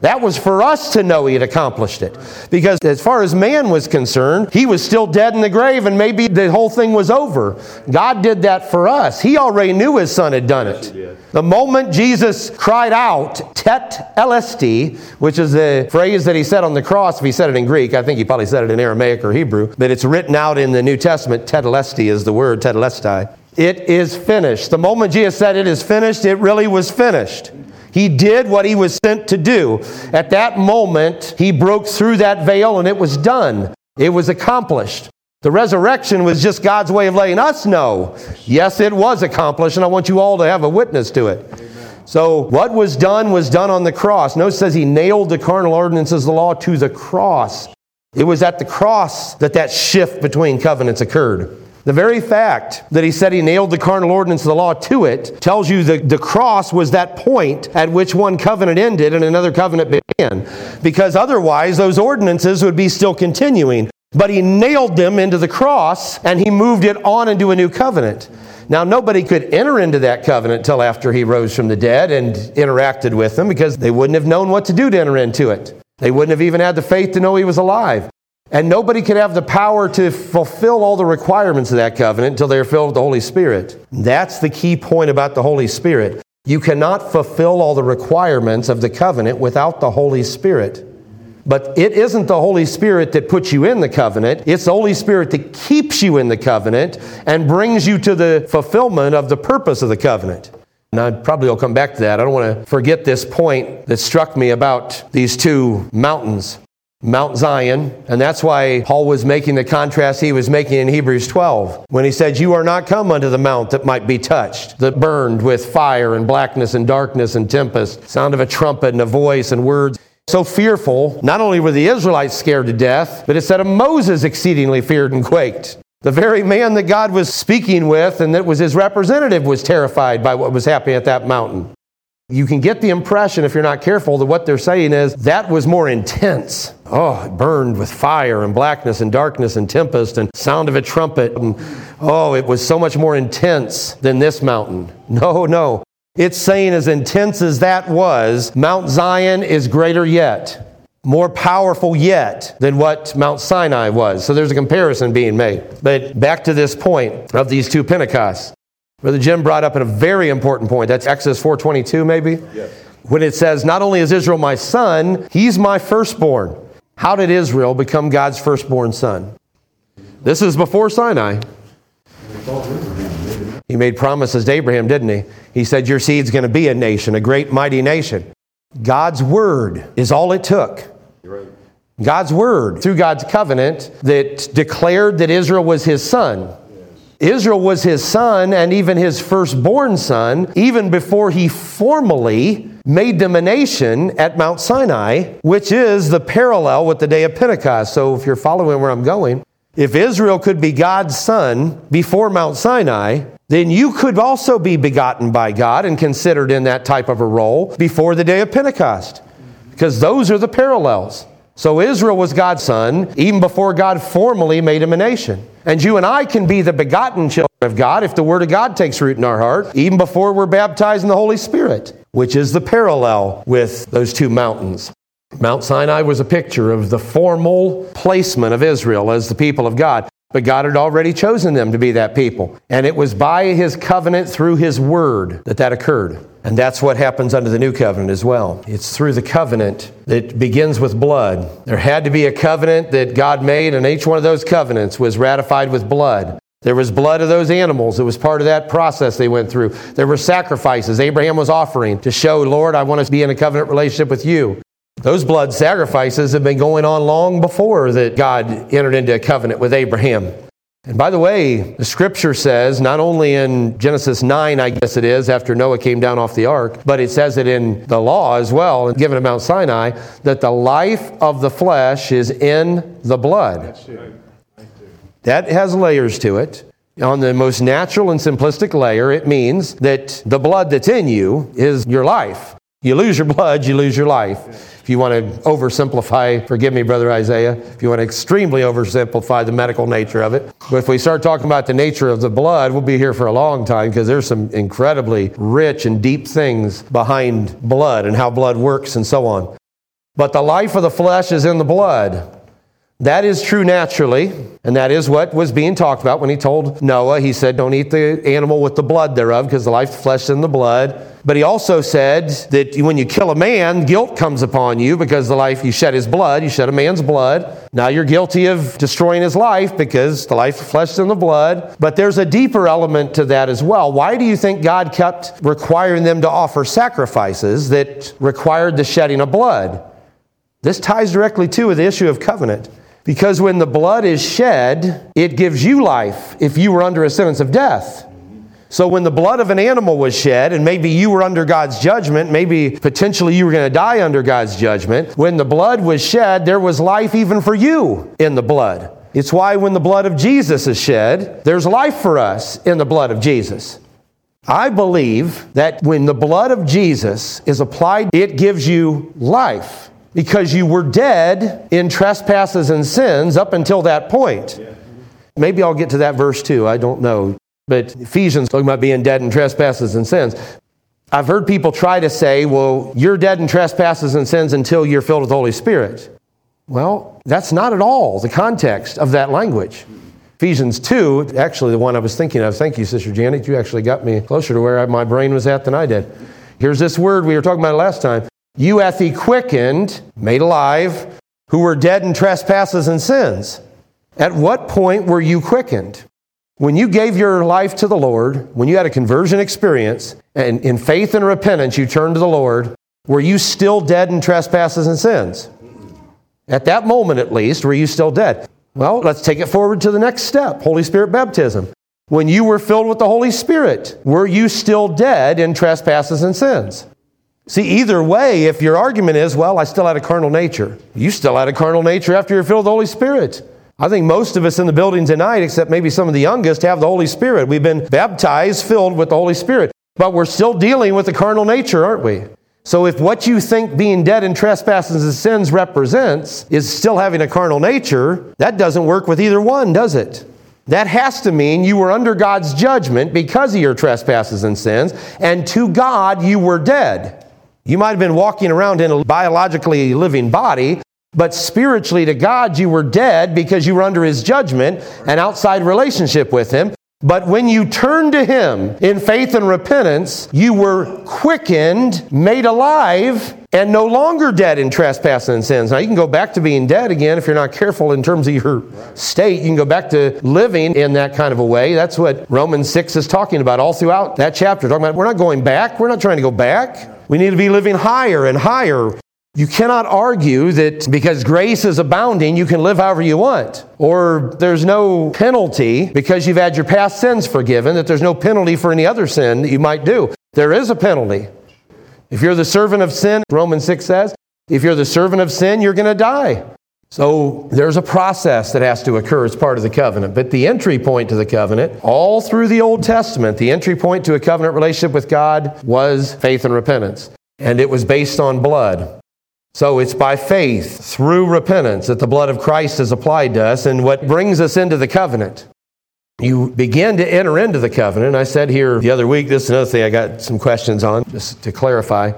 That was for us to know he had accomplished it. Because as far as man was concerned, he was still dead in the grave and maybe the whole thing was over. God did that for us. He already knew his son had done it. The moment Jesus cried out, tet elesti, which is the phrase that he said on the cross, if he said it in Greek, I think he probably said it in Aramaic or Hebrew, but it's written out in the New Testament, Tet tetelesti is the word, tet tetelestai. It is finished. The moment Jesus said it is finished, it really was finished. He did what he was sent to do. At that moment, he broke through that veil and it was done. It was accomplished. The resurrection was just God's way of letting us know, yes, it was accomplished, and I want you all to have a witness to it. So, what was done was done on the cross. Notice says he nailed the carnal ordinances of the law to the cross. It was at the cross that that shift between covenants occurred. The very fact that he said he nailed the carnal ordinance of the law to it tells you that the cross was that point at which one covenant ended and another covenant began. Because otherwise, those ordinances would be still continuing. But he nailed them into the cross and he moved it on into a new covenant. Now, nobody could enter into that covenant till after he rose from the dead and interacted with them because they wouldn't have known what to do to enter into it. They wouldn't have even had the faith to know he was alive. And nobody could have the power to fulfill all the requirements of that covenant until they're filled with the Holy Spirit. That's the key point about the Holy Spirit. You cannot fulfill all the requirements of the covenant without the Holy Spirit. But it isn't the Holy Spirit that puts you in the covenant. It's the Holy Spirit that keeps you in the covenant and brings you to the fulfillment of the purpose of the covenant. And I probably will come back to that. I don't want to forget this point that struck me about these two mountains. Mount Zion, and that's why Paul was making the contrast he was making in Hebrews 12 when he said, You are not come unto the mount that might be touched, that burned with fire and blackness and darkness and tempest, sound of a trumpet and a voice and words. So fearful, not only were the Israelites scared to death, but it said of Moses exceedingly feared and quaked. The very man that God was speaking with and that was his representative was terrified by what was happening at that mountain. You can get the impression, if you're not careful, that what they're saying is that was more intense. Oh, it burned with fire and blackness and darkness and tempest and sound of a trumpet. And oh, it was so much more intense than this mountain. No, no. It's saying as intense as that was, Mount Zion is greater yet, more powerful yet than what Mount Sinai was. So there's a comparison being made. But back to this point of these two Pentecosts. Brother Jim brought up a very important point. That's Exodus 4:22 maybe? Yes. When it says, "Not only is Israel my son, he's my firstborn." How did Israel become God's firstborn son? This is before Sinai. He made promises to Abraham, didn't he? He said, Your seed's going to be a nation, a great, mighty nation. God's word is all it took. God's word, through God's covenant, that declared that Israel was his son. Israel was his son and even his firstborn son, even before he formally made them a nation at Mount Sinai, which is the parallel with the day of Pentecost. So if you're following where I'm going, if Israel could be God's son before Mount Sinai, then you could also be begotten by God and considered in that type of a role before the day of Pentecost. Because those are the parallels. So Israel was God's son even before God formally made him a nation. And you and I can be the begotten children of God if the Word of God takes root in our heart, even before we're baptized in the Holy Spirit, which is the parallel with those two mountains. Mount Sinai was a picture of the formal placement of Israel as the people of God. But God had already chosen them to be that people. And it was by his covenant through his word that that occurred. And that's what happens under the new covenant as well. It's through the covenant that begins with blood. There had to be a covenant that God made, and each one of those covenants was ratified with blood. There was blood of those animals. It was part of that process they went through. There were sacrifices Abraham was offering to show, Lord, I want to be in a covenant relationship with you. Those blood sacrifices have been going on long before that God entered into a covenant with Abraham. And by the way, the scripture says, not only in Genesis 9, I guess it is, after Noah came down off the ark, but it says it in the law as well, given at Mount Sinai, that the life of the flesh is in the blood. That has layers to it. On the most natural and simplistic layer, it means that the blood that's in you is your life. You lose your blood, you lose your life. If you want to oversimplify, forgive me, Brother Isaiah, if you want to extremely oversimplify the medical nature of it. But if we start talking about the nature of the blood, we'll be here for a long time because there's some incredibly rich and deep things behind blood and how blood works and so on. But the life of the flesh is in the blood. That is true naturally, and that is what was being talked about when he told Noah. He said, Don't eat the animal with the blood thereof, because the life the flesh in the blood. But he also said that when you kill a man, guilt comes upon you because the life you shed his blood, you shed a man's blood. Now you're guilty of destroying his life because the life the flesh in the blood. But there's a deeper element to that as well. Why do you think God kept requiring them to offer sacrifices that required the shedding of blood? This ties directly to the issue of covenant. Because when the blood is shed, it gives you life if you were under a sentence of death. So when the blood of an animal was shed, and maybe you were under God's judgment, maybe potentially you were going to die under God's judgment, when the blood was shed, there was life even for you in the blood. It's why when the blood of Jesus is shed, there's life for us in the blood of Jesus. I believe that when the blood of Jesus is applied, it gives you life because you were dead in trespasses and sins up until that point. Maybe I'll get to that verse too. I don't know. But Ephesians talking about being dead in trespasses and sins. I've heard people try to say, well, you're dead in trespasses and sins until you're filled with the Holy Spirit. Well, that's not at all the context of that language. Ephesians 2, actually the one I was thinking of, thank you, Sister Janet, you actually got me closer to where my brain was at than I did. Here's this word we were talking about last time you hath he quickened, made alive, who were dead in trespasses and sins. At what point were you quickened? When you gave your life to the Lord, when you had a conversion experience, and in faith and repentance you turned to the Lord, were you still dead in trespasses and sins? At that moment, at least, were you still dead? Well, let's take it forward to the next step Holy Spirit baptism. When you were filled with the Holy Spirit, were you still dead in trespasses and sins? See, either way, if your argument is, well, I still had a carnal nature, you still had a carnal nature after you're filled with the Holy Spirit. I think most of us in the building tonight, except maybe some of the youngest, have the Holy Spirit. We've been baptized, filled with the Holy Spirit. But we're still dealing with the carnal nature, aren't we? So if what you think being dead in trespasses and sins represents is still having a carnal nature, that doesn't work with either one, does it? That has to mean you were under God's judgment because of your trespasses and sins, and to God you were dead. You might have been walking around in a biologically living body, but spiritually to God you were dead because you were under His judgment and outside relationship with Him. But when you turned to Him in faith and repentance, you were quickened, made alive, and no longer dead in trespasses and sins. Now, you can go back to being dead again if you're not careful in terms of your state. You can go back to living in that kind of a way. That's what Romans 6 is talking about all throughout that chapter. Talking about we're not going back, we're not trying to go back. We need to be living higher and higher you cannot argue that because grace is abounding, you can live however you want. Or there's no penalty because you've had your past sins forgiven, that there's no penalty for any other sin that you might do. There is a penalty. If you're the servant of sin, Romans 6 says, if you're the servant of sin, you're going to die. So there's a process that has to occur as part of the covenant. But the entry point to the covenant, all through the Old Testament, the entry point to a covenant relationship with God was faith and repentance. And it was based on blood. So it's by faith through repentance that the blood of Christ is applied to us and what brings us into the covenant. You begin to enter into the covenant. I said here the other week, this is another thing I got some questions on, just to clarify.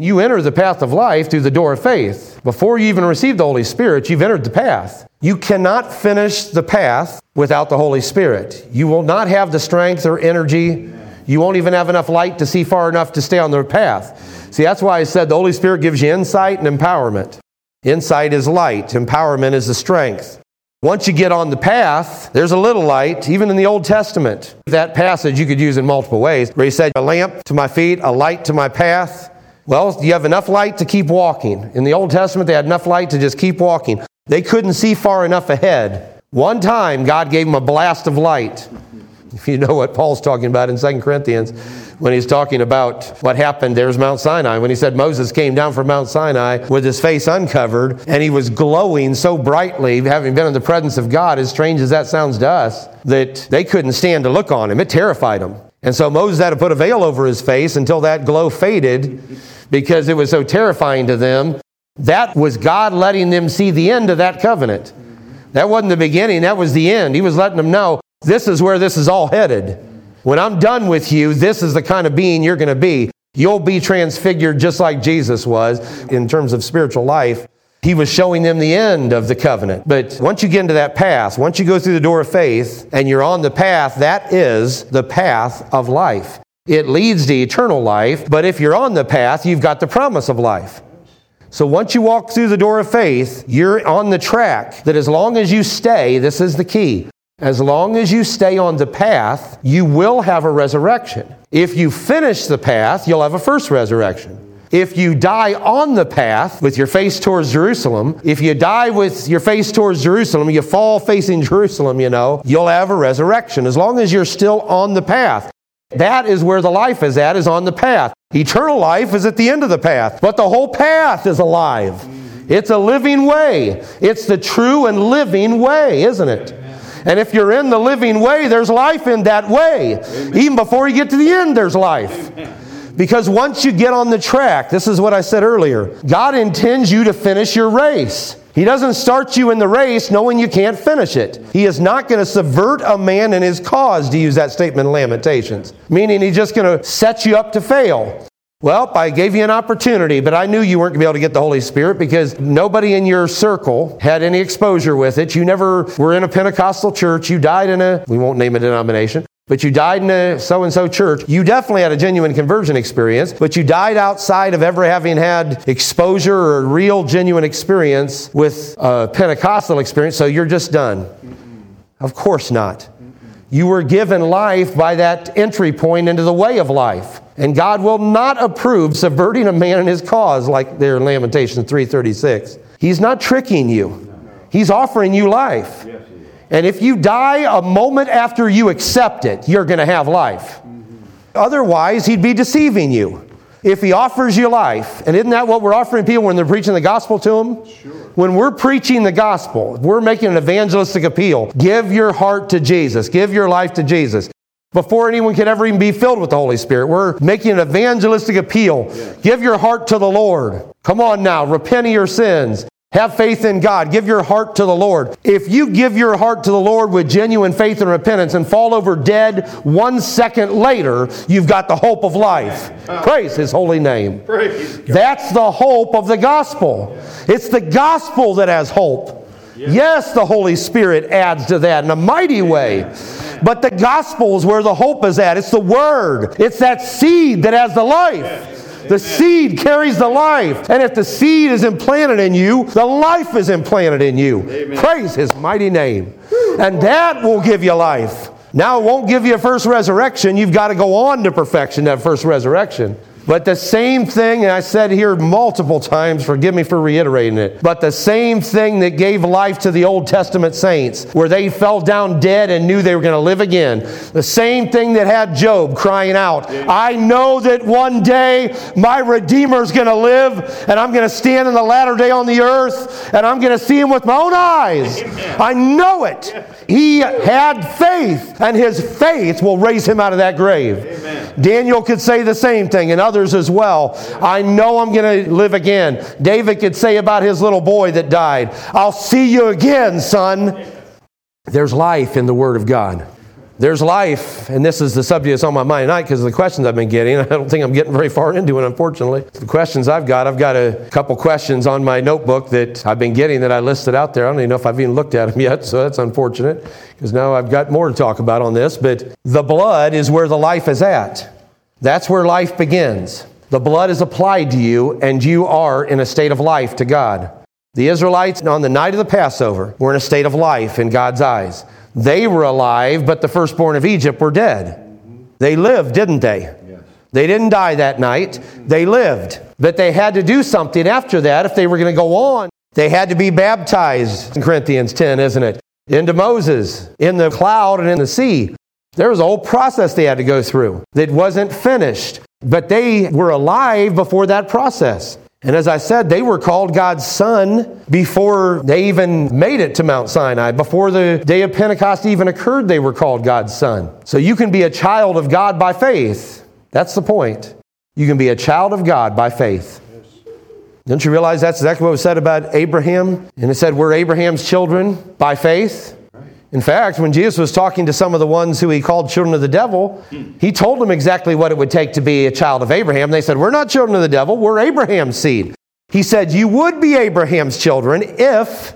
You enter the path of life through the door of faith. Before you even receive the Holy Spirit, you've entered the path. You cannot finish the path without the Holy Spirit. You will not have the strength or energy. You won't even have enough light to see far enough to stay on the path. See, that's why I said the Holy Spirit gives you insight and empowerment. Insight is light, empowerment is the strength. Once you get on the path, there's a little light, even in the Old Testament. That passage you could use in multiple ways, where he said, A lamp to my feet, a light to my path. Well, you have enough light to keep walking. In the Old Testament, they had enough light to just keep walking. They couldn't see far enough ahead. One time, God gave them a blast of light. If *laughs* you know what Paul's talking about in 2 Corinthians, when he's talking about what happened, there's Mount Sinai. When he said Moses came down from Mount Sinai with his face uncovered and he was glowing so brightly, having been in the presence of God, as strange as that sounds to us, that they couldn't stand to look on him. It terrified them. And so Moses had to put a veil over his face until that glow faded because it was so terrifying to them. That was God letting them see the end of that covenant. That wasn't the beginning, that was the end. He was letting them know this is where this is all headed. When I'm done with you, this is the kind of being you're going to be. You'll be transfigured just like Jesus was in terms of spiritual life. He was showing them the end of the covenant. But once you get into that path, once you go through the door of faith and you're on the path, that is the path of life. It leads to eternal life, but if you're on the path, you've got the promise of life. So once you walk through the door of faith, you're on the track that as long as you stay, this is the key. As long as you stay on the path, you will have a resurrection. If you finish the path, you'll have a first resurrection. If you die on the path with your face towards Jerusalem, if you die with your face towards Jerusalem, you fall facing Jerusalem, you know, you'll have a resurrection as long as you're still on the path. That is where the life is at, is on the path. Eternal life is at the end of the path, but the whole path is alive. It's a living way. It's the true and living way, isn't it? And if you're in the living way, there's life in that way. Amen. Even before you get to the end, there's life. Amen. Because once you get on the track, this is what I said earlier God intends you to finish your race. He doesn't start you in the race knowing you can't finish it. He is not going to subvert a man in his cause, to use that statement in Lamentations, meaning he's just going to set you up to fail. Well, I gave you an opportunity, but I knew you weren't going to be able to get the Holy Spirit because nobody in your circle had any exposure with it. You never were in a Pentecostal church. You died in a, we won't name a denomination, but you died in a so and so church. You definitely had a genuine conversion experience, but you died outside of ever having had exposure or real genuine experience with a Pentecostal experience, so you're just done. Of course not. You were given life by that entry point into the way of life. And God will not approve subverting a man in his cause, like there in Lamentation 336. He's not tricking you, He's offering you life. Yes, he is. And if you die a moment after you accept it, you're going to have life. Otherwise, He'd be deceiving you. If He offers you life, and isn't that what we're offering people when they're preaching the gospel to them? When we're preaching the gospel, we're making an evangelistic appeal. Give your heart to Jesus, give your life to Jesus. Before anyone can ever even be filled with the Holy Spirit, we're making an evangelistic appeal. Give your heart to the Lord. Come on now, repent of your sins. Have faith in God. Give your heart to the Lord. If you give your heart to the Lord with genuine faith and repentance and fall over dead one second later, you've got the hope of life. Praise His holy name. Praise. That's the hope of the gospel. It's the gospel that has hope. Yes, the Holy Spirit adds to that in a mighty way. But the gospel is where the hope is at. It's the word, it's that seed that has the life. The seed carries the life. And if the seed is implanted in you, the life is implanted in you. Praise his mighty name. And that will give you life. Now, it won't give you a first resurrection. You've got to go on to perfection, that first resurrection. But the same thing, and I said here multiple times, forgive me for reiterating it, but the same thing that gave life to the Old Testament saints, where they fell down dead and knew they were going to live again. The same thing that had Job crying out, I know that one day my Redeemer's going to live, and I'm going to stand in the latter day on the earth, and I'm going to see him with my own eyes. I know it. He had faith, and his faith will raise him out of that grave. Daniel could say the same thing, and others as well. I know I'm going to live again. David could say about his little boy that died, I'll see you again, son. There's life in the Word of God. There's life, and this is the subject that's on my mind tonight because of the questions I've been getting. *laughs* I don't think I'm getting very far into it, unfortunately. The questions I've got, I've got a couple questions on my notebook that I've been getting that I listed out there. I don't even know if I've even looked at them yet, so that's unfortunate because now I've got more to talk about on this. But the blood is where the life is at. That's where life begins. The blood is applied to you, and you are in a state of life to God. The Israelites, on the night of the Passover, were in a state of life in God's eyes. They were alive, but the firstborn of Egypt were dead. They lived, didn't they? They didn't die that night. They lived. But they had to do something after that if they were going to go on. They had to be baptized, in Corinthians 10, isn't it? Into Moses, in the cloud and in the sea. There was a whole process they had to go through that wasn't finished. But they were alive before that process. And as I said, they were called God's son before they even made it to Mount Sinai. Before the day of Pentecost even occurred, they were called God's son. So you can be a child of God by faith. That's the point. You can be a child of God by faith. Don't you realize that's exactly what was said about Abraham? And it said, We're Abraham's children by faith. In fact, when Jesus was talking to some of the ones who he called children of the devil, he told them exactly what it would take to be a child of Abraham. They said, We're not children of the devil, we're Abraham's seed. He said, You would be Abraham's children if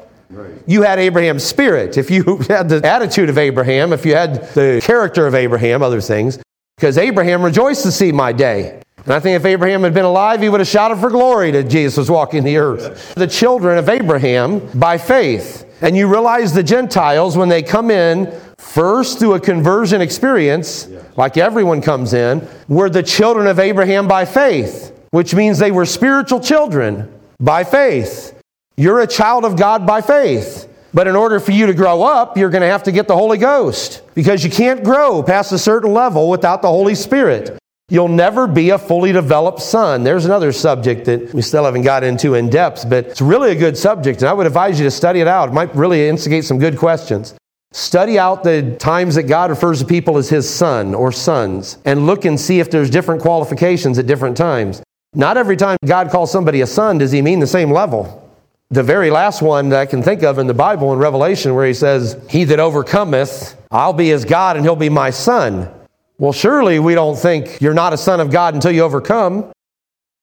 you had Abraham's spirit, if you *laughs* had the attitude of Abraham, if you had the character of Abraham, other things, because Abraham rejoiced to see my day. And I think if Abraham had been alive, he would have shouted for glory that Jesus was walking the earth. The children of Abraham by faith. And you realize the Gentiles, when they come in, first through a conversion experience, like everyone comes in, were the children of Abraham by faith, which means they were spiritual children by faith. You're a child of God by faith. But in order for you to grow up, you're going to have to get the Holy Ghost because you can't grow past a certain level without the Holy Spirit. You'll never be a fully developed son. There's another subject that we still haven't got into in depth, but it's really a good subject, and I would advise you to study it out. It might really instigate some good questions. Study out the times that God refers to people as his son or sons, and look and see if there's different qualifications at different times. Not every time God calls somebody a son does he mean the same level. The very last one that I can think of in the Bible in Revelation, where he says, He that overcometh, I'll be his God and he'll be my son. Well, surely we don't think you're not a son of God until you overcome.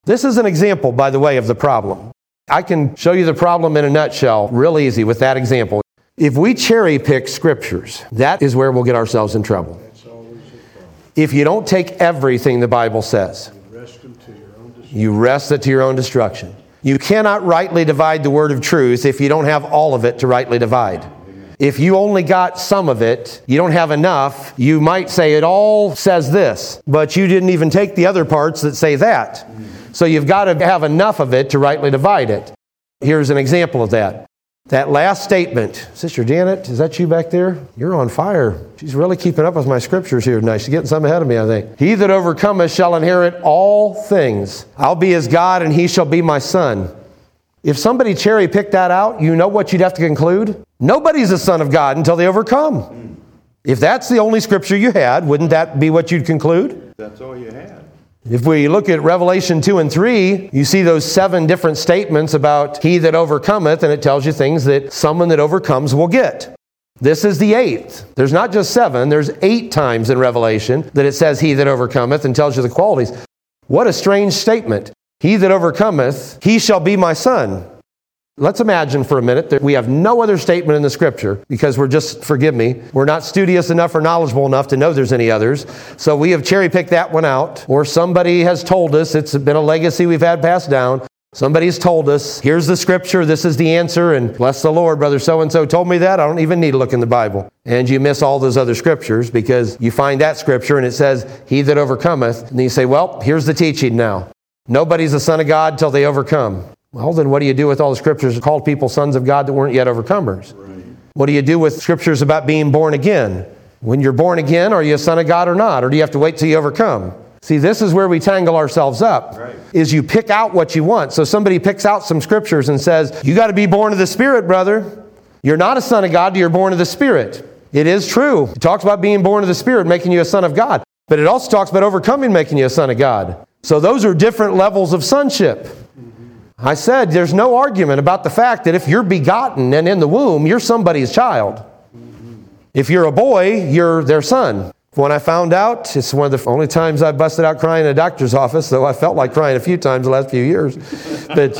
This is an example, by the way, of the problem. I can show you the problem in a nutshell real easy with that example. If we cherry pick scriptures, that is where we'll get ourselves in trouble. If you don't take everything the Bible says, you wrest it to your own destruction. You cannot rightly divide the word of truth if you don't have all of it to rightly divide. If you only got some of it, you don't have enough, you might say it all says this, but you didn't even take the other parts that say that. So you've got to have enough of it to rightly divide it. Here's an example of that. That last statement, Sister Janet, is that you back there? You're on fire. She's really keeping up with my scriptures here tonight. She's getting some ahead of me, I think. He that overcometh shall inherit all things. I'll be his God, and he shall be my son. If somebody cherry picked that out, you know what you'd have to conclude? Nobody's a son of God until they overcome. If that's the only scripture you had, wouldn't that be what you'd conclude? That's all you had. If we look at Revelation 2 and 3, you see those seven different statements about he that overcometh, and it tells you things that someone that overcomes will get. This is the eighth. There's not just seven, there's eight times in Revelation that it says he that overcometh and tells you the qualities. What a strange statement. He that overcometh, he shall be my son. Let's imagine for a minute that we have no other statement in the scripture because we're just, forgive me, we're not studious enough or knowledgeable enough to know there's any others. So we have cherry picked that one out. Or somebody has told us, it's been a legacy we've had passed down. Somebody's told us, here's the scripture, this is the answer, and bless the Lord, brother so and so told me that. I don't even need to look in the Bible. And you miss all those other scriptures because you find that scripture and it says, He that overcometh. And you say, Well, here's the teaching now. Nobody's a son of God till they overcome. Well, then what do you do with all the scriptures that called people sons of God that weren't yet overcomers? Right. What do you do with scriptures about being born again? When you're born again, are you a son of God or not? Or do you have to wait till you overcome? See, this is where we tangle ourselves up. Right. Is you pick out what you want. So somebody picks out some scriptures and says, "You got to be born of the Spirit, brother. You're not a son of God till you're born of the Spirit." It is true. It talks about being born of the Spirit, making you a son of God. But it also talks about overcoming, making you a son of God. So those are different levels of sonship. I said there's no argument about the fact that if you're begotten and in the womb, you're somebody's child. If you're a boy, you're their son. When I found out, it's one of the only times I busted out crying in a doctor's office, though I felt like crying a few times the last few years. *laughs* But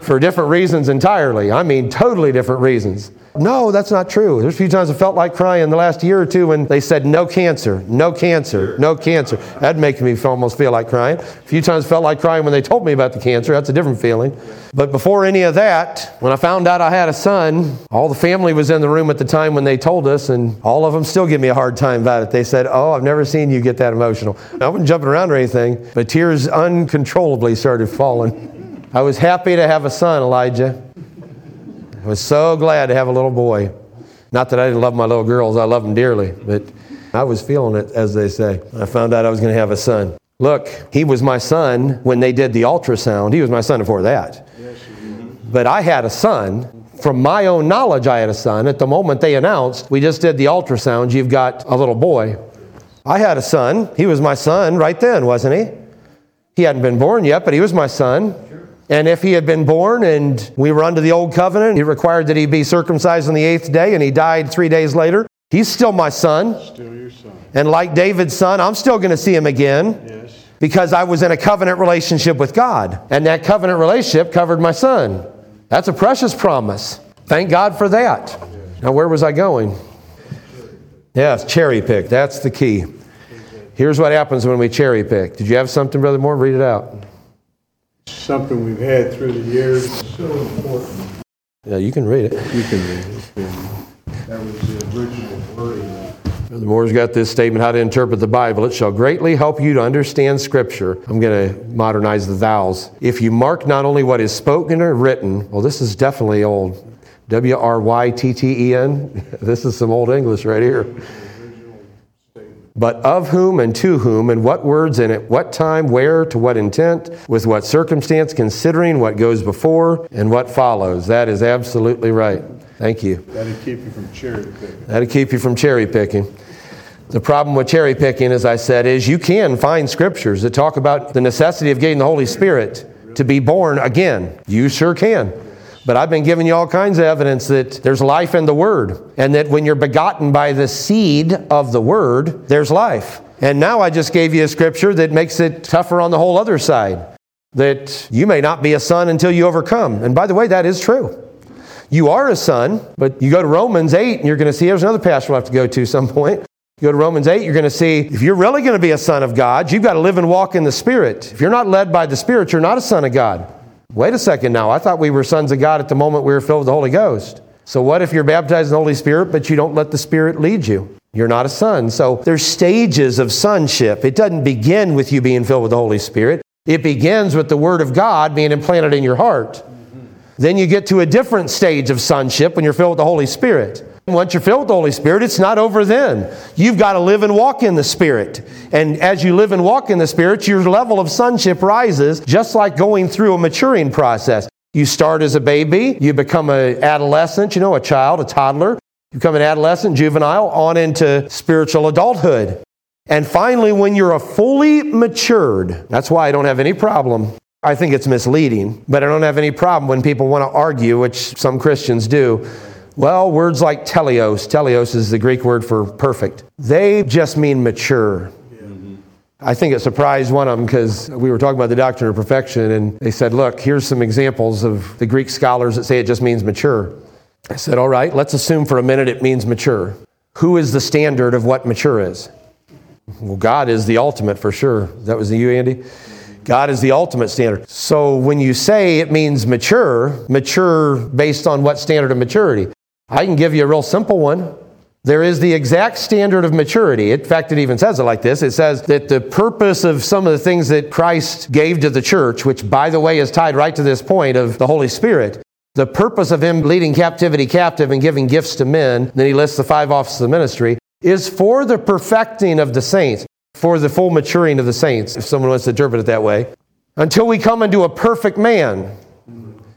for different reasons entirely. I mean, totally different reasons. No, that's not true. There's a few times I felt like crying in the last year or two when they said no cancer, no cancer, no cancer. That'd make me almost feel like crying. A few times I felt like crying when they told me about the cancer. That's a different feeling. But before any of that, when I found out I had a son, all the family was in the room at the time when they told us, and all of them still give me a hard time about it. They said, Oh, I've never seen you get that emotional. I wasn't jumping around or anything, but tears uncontrollably started falling. I was happy to have a son, Elijah. I was so glad to have a little boy. Not that I didn't love my little girls, I love them dearly, but I was feeling it, as they say. I found out I was going to have a son. Look, he was my son when they did the ultrasound. He was my son before that. But I had a son. From my own knowledge, I had a son. At the moment they announced, we just did the ultrasound, you've got a little boy. I had a son. He was my son right then, wasn't he? He hadn't been born yet, but he was my son. And if he had been born and we were under the old covenant, he required that he be circumcised on the eighth day and he died three days later. He's still my son. Still your son. And like David's son, I'm still going to see him again. Yes. Because I was in a covenant relationship with God. And that covenant relationship covered my son. That's a precious promise. Thank God for that. Now, where was I going? Yes, cherry pick. That's the key. Here's what happens when we cherry pick. Did you have something, Brother Moore? Read it out something we've had through the years. so important. Yeah, you can read it. You can read it. That was the original wording. Brother Moore's got this statement how to interpret the Bible. It shall greatly help you to understand Scripture. I'm going to modernize the thous. If you mark not only what is spoken or written, well, this is definitely old. W R Y T T E N. *laughs* This is some old English right here but of whom and to whom, and what words and at what time, where, to what intent, with what circumstance, considering what goes before and what follows. That is absolutely right. Thank you. That'll keep you from cherry picking. That'll keep you from cherry picking. The problem with cherry picking, as I said, is you can find scriptures that talk about the necessity of getting the Holy Spirit to be born again. You sure can. But I've been giving you all kinds of evidence that there's life in the Word, and that when you're begotten by the seed of the Word, there's life. And now I just gave you a scripture that makes it tougher on the whole other side that you may not be a son until you overcome. And by the way, that is true. You are a son, but you go to Romans 8 and you're going to see there's another passage we'll have to go to some point. You go to Romans 8, you're going to see if you're really going to be a son of God, you've got to live and walk in the Spirit. If you're not led by the Spirit, you're not a son of God. Wait a second now. I thought we were sons of God at the moment we were filled with the Holy Ghost. So what if you're baptized in the Holy Spirit, but you don't let the Spirit lead you? You're not a son. So there's stages of sonship. It doesn't begin with you being filled with the Holy Spirit. It begins with the Word of God being implanted in your heart. Then you get to a different stage of sonship when you're filled with the Holy Spirit. Once you're filled with the Holy Spirit, it's not over then. You've got to live and walk in the Spirit. And as you live and walk in the Spirit, your level of sonship rises, just like going through a maturing process. You start as a baby, you become an adolescent, you know, a child, a toddler, you become an adolescent, juvenile, on into spiritual adulthood. And finally, when you're a fully matured, that's why I don't have any problem. I think it's misleading, but I don't have any problem when people want to argue, which some Christians do. Well, words like teleos, teleos is the Greek word for perfect, they just mean mature. Mm-hmm. I think it surprised one of them because we were talking about the doctrine of perfection, and they said, Look, here's some examples of the Greek scholars that say it just means mature. I said, All right, let's assume for a minute it means mature. Who is the standard of what mature is? Well, God is the ultimate for sure. That was you, Andy? God is the ultimate standard. So when you say it means mature, mature based on what standard of maturity? I can give you a real simple one. There is the exact standard of maturity. In fact, it even says it like this it says that the purpose of some of the things that Christ gave to the church, which, by the way, is tied right to this point of the Holy Spirit, the purpose of him leading captivity captive and giving gifts to men, then he lists the five offices of ministry, is for the perfecting of the saints, for the full maturing of the saints, if someone wants to interpret it that way, until we come into a perfect man,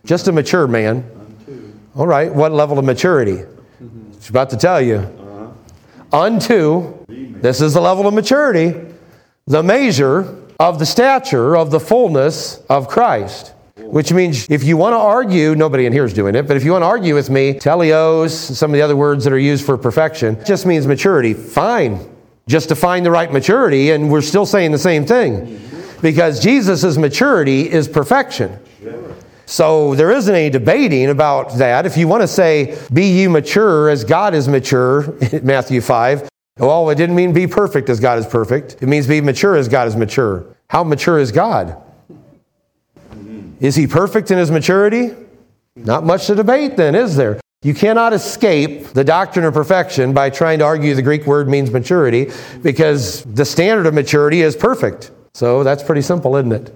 just a mature man. All right, what level of maturity? She's about to tell you. Uh-huh. Unto, this is the level of maturity, the measure of the stature of the fullness of Christ. Which means if you want to argue, nobody in here is doing it, but if you want to argue with me, teleos, some of the other words that are used for perfection, just means maturity. Fine. Just define the right maturity, and we're still saying the same thing. Mm-hmm. Because Jesus' maturity is perfection. So there isn't any debating about that. If you want to say, be ye mature as God is mature, *laughs* Matthew 5, well, it didn't mean be perfect as God is perfect. It means be mature as God is mature. How mature is God? Is he perfect in his maturity? Not much to debate then, is there? You cannot escape the doctrine of perfection by trying to argue the Greek word means maturity because the standard of maturity is perfect. So that's pretty simple, isn't it?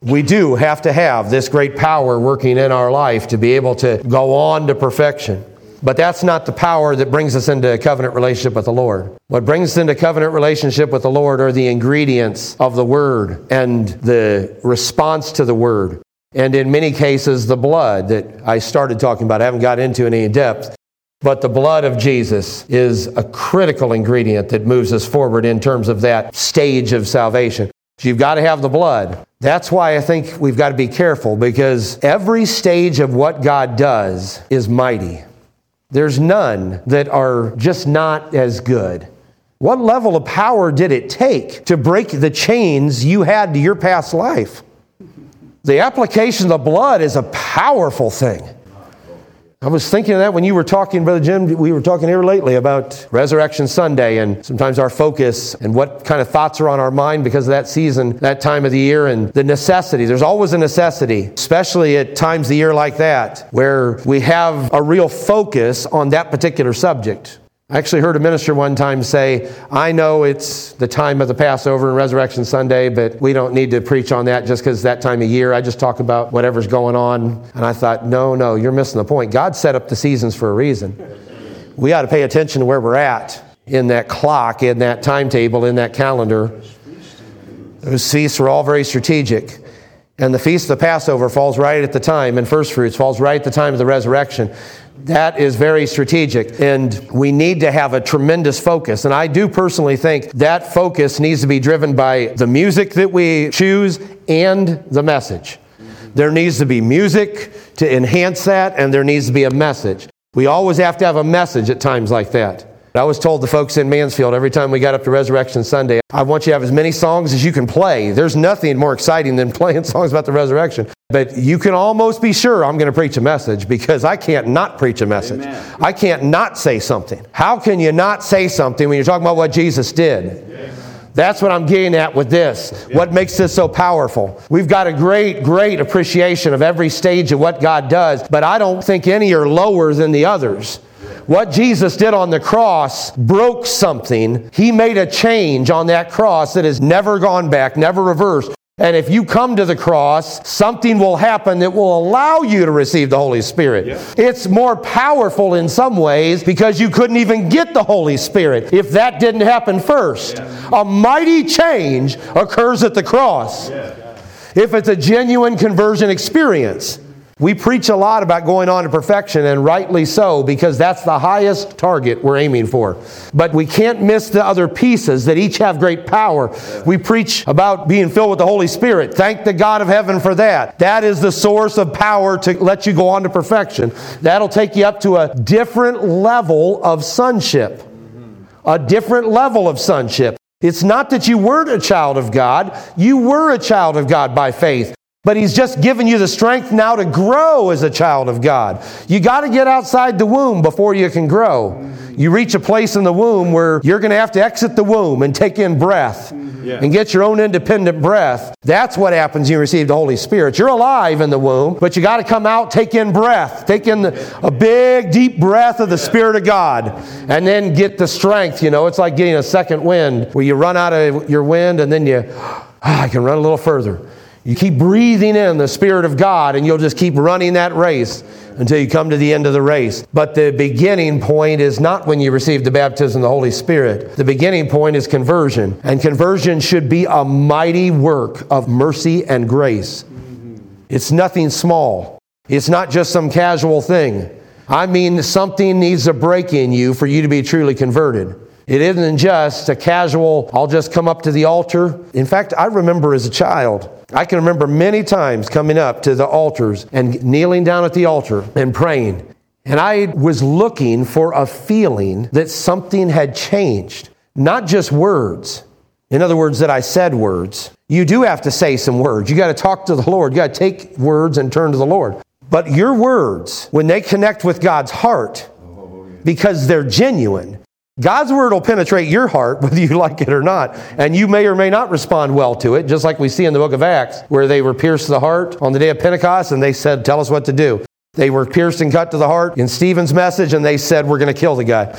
We do have to have this great power working in our life to be able to go on to perfection. But that's not the power that brings us into a covenant relationship with the Lord. What brings us into covenant relationship with the Lord are the ingredients of the Word and the response to the Word. And in many cases, the blood that I started talking about. I haven't got into any depth. But the blood of Jesus is a critical ingredient that moves us forward in terms of that stage of salvation. You've got to have the blood. That's why I think we've got to be careful because every stage of what God does is mighty. There's none that are just not as good. What level of power did it take to break the chains you had to your past life? The application of the blood is a powerful thing. I was thinking of that when you were talking, Brother Jim. We were talking here lately about Resurrection Sunday and sometimes our focus and what kind of thoughts are on our mind because of that season, that time of the year, and the necessity. There's always a necessity, especially at times of the year like that, where we have a real focus on that particular subject. I actually heard a minister one time say, I know it's the time of the Passover and Resurrection Sunday, but we don't need to preach on that just because that time of year. I just talk about whatever's going on. And I thought, no, no, you're missing the point. God set up the seasons for a reason. We ought to pay attention to where we're at in that clock, in that timetable, in that calendar. Those feasts were all very strategic. And the feast of the Passover falls right at the time, and first fruits falls right at the time of the resurrection. That is very strategic, and we need to have a tremendous focus. And I do personally think that focus needs to be driven by the music that we choose and the message. There needs to be music to enhance that, and there needs to be a message. We always have to have a message at times like that. I was told the folks in Mansfield every time we got up to Resurrection Sunday, I want you to have as many songs as you can play. There's nothing more exciting than *laughs* playing songs about the resurrection. But you can almost be sure I'm going to preach a message because I can't not preach a message. Amen. I can't not say something. How can you not say something when you're talking about what Jesus did? That's what I'm getting at with this. What makes this so powerful? We've got a great, great appreciation of every stage of what God does, but I don't think any are lower than the others. What Jesus did on the cross broke something. He made a change on that cross that has never gone back, never reversed. And if you come to the cross, something will happen that will allow you to receive the Holy Spirit. It's more powerful in some ways because you couldn't even get the Holy Spirit if that didn't happen first. A mighty change occurs at the cross if it's a genuine conversion experience. We preach a lot about going on to perfection, and rightly so, because that's the highest target we're aiming for. But we can't miss the other pieces that each have great power. We preach about being filled with the Holy Spirit. Thank the God of heaven for that. That is the source of power to let you go on to perfection. That'll take you up to a different level of sonship. A different level of sonship. It's not that you weren't a child of God, you were a child of God by faith. But he's just given you the strength now to grow as a child of God. You got to get outside the womb before you can grow. You reach a place in the womb where you're going to have to exit the womb and take in breath and get your own independent breath. That's what happens when you receive the Holy Spirit. You're alive in the womb, but you got to come out, take in breath, take in the, a big, deep breath of the Spirit of God, and then get the strength. You know, it's like getting a second wind where you run out of your wind and then you, ah, *gasps* I can run a little further. You keep breathing in the Spirit of God, and you'll just keep running that race until you come to the end of the race. But the beginning point is not when you receive the baptism of the Holy Spirit. The beginning point is conversion. And conversion should be a mighty work of mercy and grace. It's nothing small, it's not just some casual thing. I mean, something needs to break in you for you to be truly converted. It isn't just a casual, I'll just come up to the altar. In fact, I remember as a child, I can remember many times coming up to the altars and kneeling down at the altar and praying. And I was looking for a feeling that something had changed, not just words. In other words, that I said words. You do have to say some words. You got to talk to the Lord. You got to take words and turn to the Lord. But your words, when they connect with God's heart, because they're genuine, God's word will penetrate your heart, *laughs* whether you like it or not, and you may or may not respond well to it, just like we see in the book of Acts, where they were pierced to the heart on the day of Pentecost and they said, Tell us what to do. They were pierced and cut to the heart in Stephen's message, and they said, We're going to kill the guy.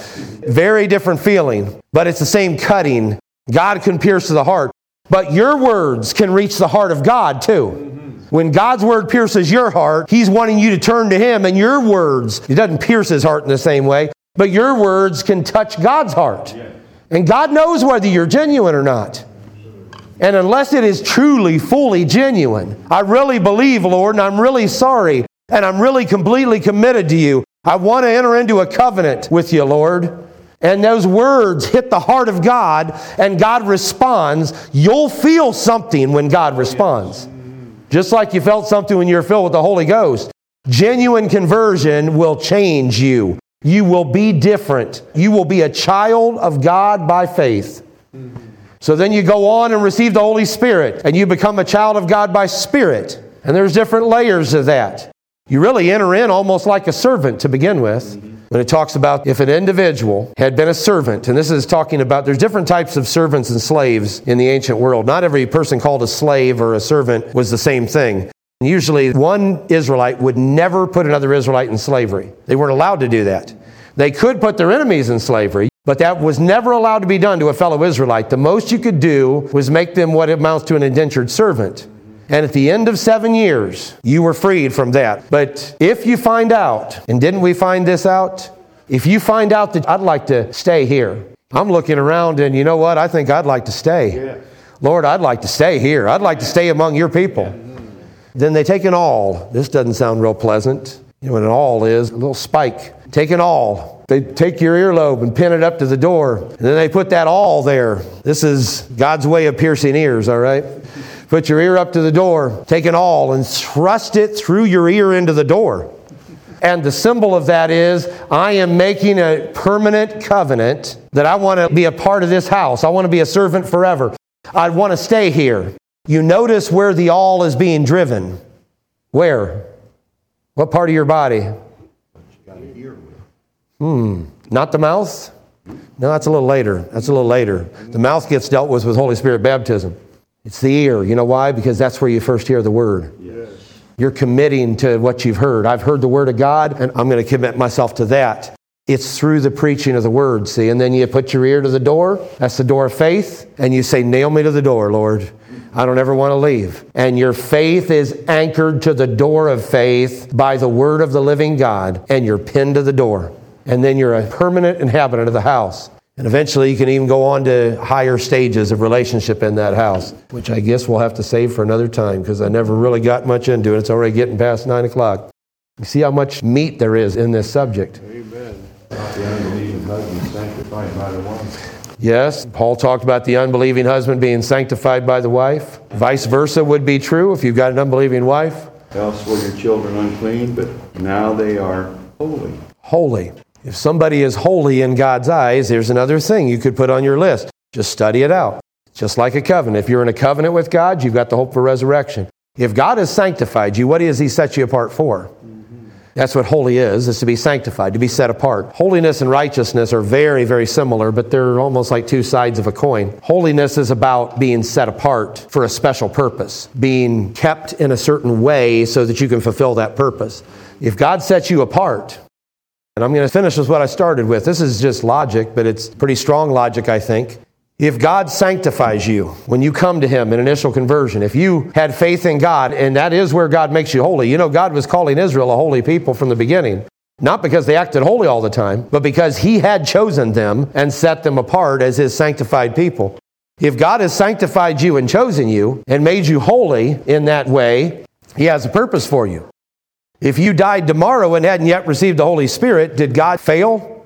Very different feeling, but it's the same cutting. God can pierce to the heart, but your words can reach the heart of God too. When God's word pierces your heart, He's wanting you to turn to Him, and your words, He doesn't pierce His heart in the same way, but your words can touch God's heart. And God knows whether you're genuine or not. And unless it is truly, fully genuine, I really believe, Lord, and I'm really sorry, and I'm really completely committed to you. I want to enter into a covenant with you, Lord. And those words hit the heart of God, and God responds. You'll feel something when God responds. Just like you felt something when you're filled with the Holy Ghost. Genuine conversion will change you. You will be different. You will be a child of God by faith. So then you go on and receive the Holy Spirit, and you become a child of God by spirit. And there's different layers of that. You really enter in almost like a servant to begin with. When it talks about if an individual had been a servant, and this is talking about there's different types of servants and slaves in the ancient world. Not every person called a slave or a servant was the same thing. Usually, one Israelite would never put another Israelite in slavery. They weren't allowed to do that. They could put their enemies in slavery, but that was never allowed to be done to a fellow Israelite. The most you could do was make them what amounts to an indentured servant. And at the end of seven years, you were freed from that. But if you find out, and didn't we find this out? If you find out that I'd like to stay here, I'm looking around and you know what? I think I'd like to stay. Lord, I'd like to stay here. I'd like to stay among your people. Then they take an awl. This doesn't sound real pleasant. You know what an awl is? A little spike. Take an awl. They take your earlobe and pin it up to the door. And then they put that awl there. This is God's way of piercing ears, all right? Put your ear up to the door, take an awl, and thrust it through your ear into the door. And the symbol of that is I am making a permanent covenant that I want to be a part of this house. I want to be a servant forever. I want to stay here. You notice where the awl is being driven. Where? What part of your body? Hmm. Not the mouth? No, that's a little later. That's a little later. The mouth gets dealt with with Holy Spirit baptism. It's the ear. You know why? Because that's where you first hear the word. Yes. You're committing to what you've heard. I've heard the word of God, and I'm going to commit myself to that. It's through the preaching of the word, see? And then you put your ear to the door. That's the door of faith. And you say, Nail me to the door, Lord. I don't ever want to leave. And your faith is anchored to the door of faith by the word of the living God, and you're pinned to the door. And then you're a permanent inhabitant of the house. And eventually you can even go on to higher stages of relationship in that house, which I guess we'll have to save for another time because I never really got much into it. It's already getting past nine o'clock. You see how much meat there is in this subject. Amen. Not the unbelieving husband sanctified by the wife. Yes, Paul talked about the unbelieving husband being sanctified by the wife. Vice versa would be true if you've got an unbelieving wife. Else were your children unclean, but now they are holy. Holy. If somebody is holy in God's eyes, there's another thing you could put on your list. Just study it out. Just like a covenant. If you're in a covenant with God, you've got the hope for resurrection. If God has sanctified you, what has He set you apart for? That's what holy is, is to be sanctified, to be set apart. Holiness and righteousness are very, very similar, but they're almost like two sides of a coin. Holiness is about being set apart for a special purpose, being kept in a certain way so that you can fulfill that purpose. If God sets you apart, and I'm going to finish with what I started with. This is just logic, but it's pretty strong logic, I think. If God sanctifies you when you come to Him in initial conversion, if you had faith in God, and that is where God makes you holy. You know, God was calling Israel a holy people from the beginning. Not because they acted holy all the time, but because He had chosen them and set them apart as His sanctified people. If God has sanctified you and chosen you and made you holy in that way, He has a purpose for you. If you died tomorrow and hadn't yet received the Holy Spirit, did God fail?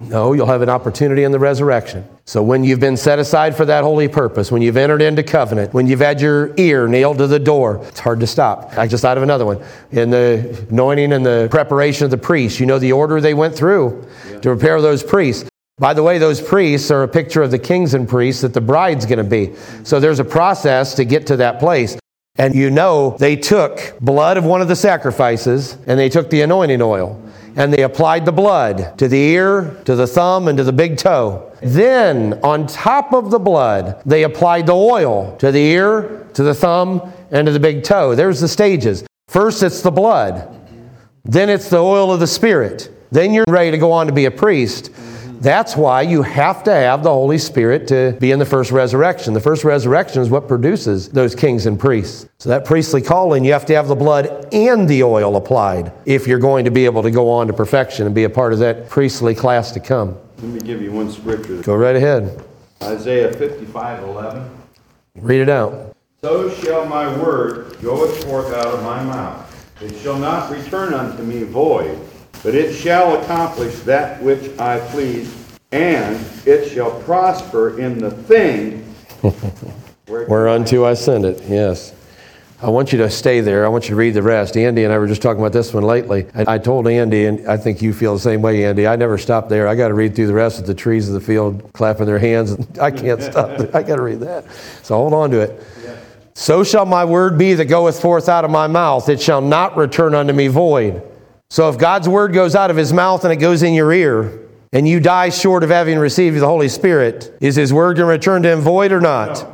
No, you'll have an opportunity in the resurrection. So when you've been set aside for that holy purpose, when you've entered into covenant, when you've had your ear nailed to the door, it's hard to stop. I just thought of another one. In the anointing and the preparation of the priests, you know the order they went through to prepare those priests. By the way, those priests are a picture of the kings and priests that the bride's going to be. So there's a process to get to that place. And you know, they took blood of one of the sacrifices and they took the anointing oil and they applied the blood to the ear, to the thumb, and to the big toe. Then, on top of the blood, they applied the oil to the ear, to the thumb, and to the big toe. There's the stages. First, it's the blood, then, it's the oil of the Spirit. Then, you're ready to go on to be a priest. That's why you have to have the Holy Spirit to be in the first resurrection. The first resurrection is what produces those kings and priests. So, that priestly calling, you have to have the blood and the oil applied if you're going to be able to go on to perfection and be a part of that priestly class to come. Let me give you one scripture. Go right ahead. Isaiah 55 11. Read it out. So shall my word goeth forth out of my mouth. It shall not return unto me void, but it shall accomplish that which I please, and it shall prosper in the thing *laughs* Whereunto I send it, yes. I want you to stay there. I want you to read the rest. Andy and I were just talking about this one lately. And I told Andy, and I think you feel the same way, Andy. I never stop there. I got to read through the rest of the trees of the field clapping their hands. *laughs* I can't stop. I got to read that. So hold on to it. So shall my word be that goeth forth out of my mouth. It shall not return unto me void. So if God's word goes out of his mouth and it goes in your ear, and you die short of having received the Holy Spirit, is his word going to return to him void or not?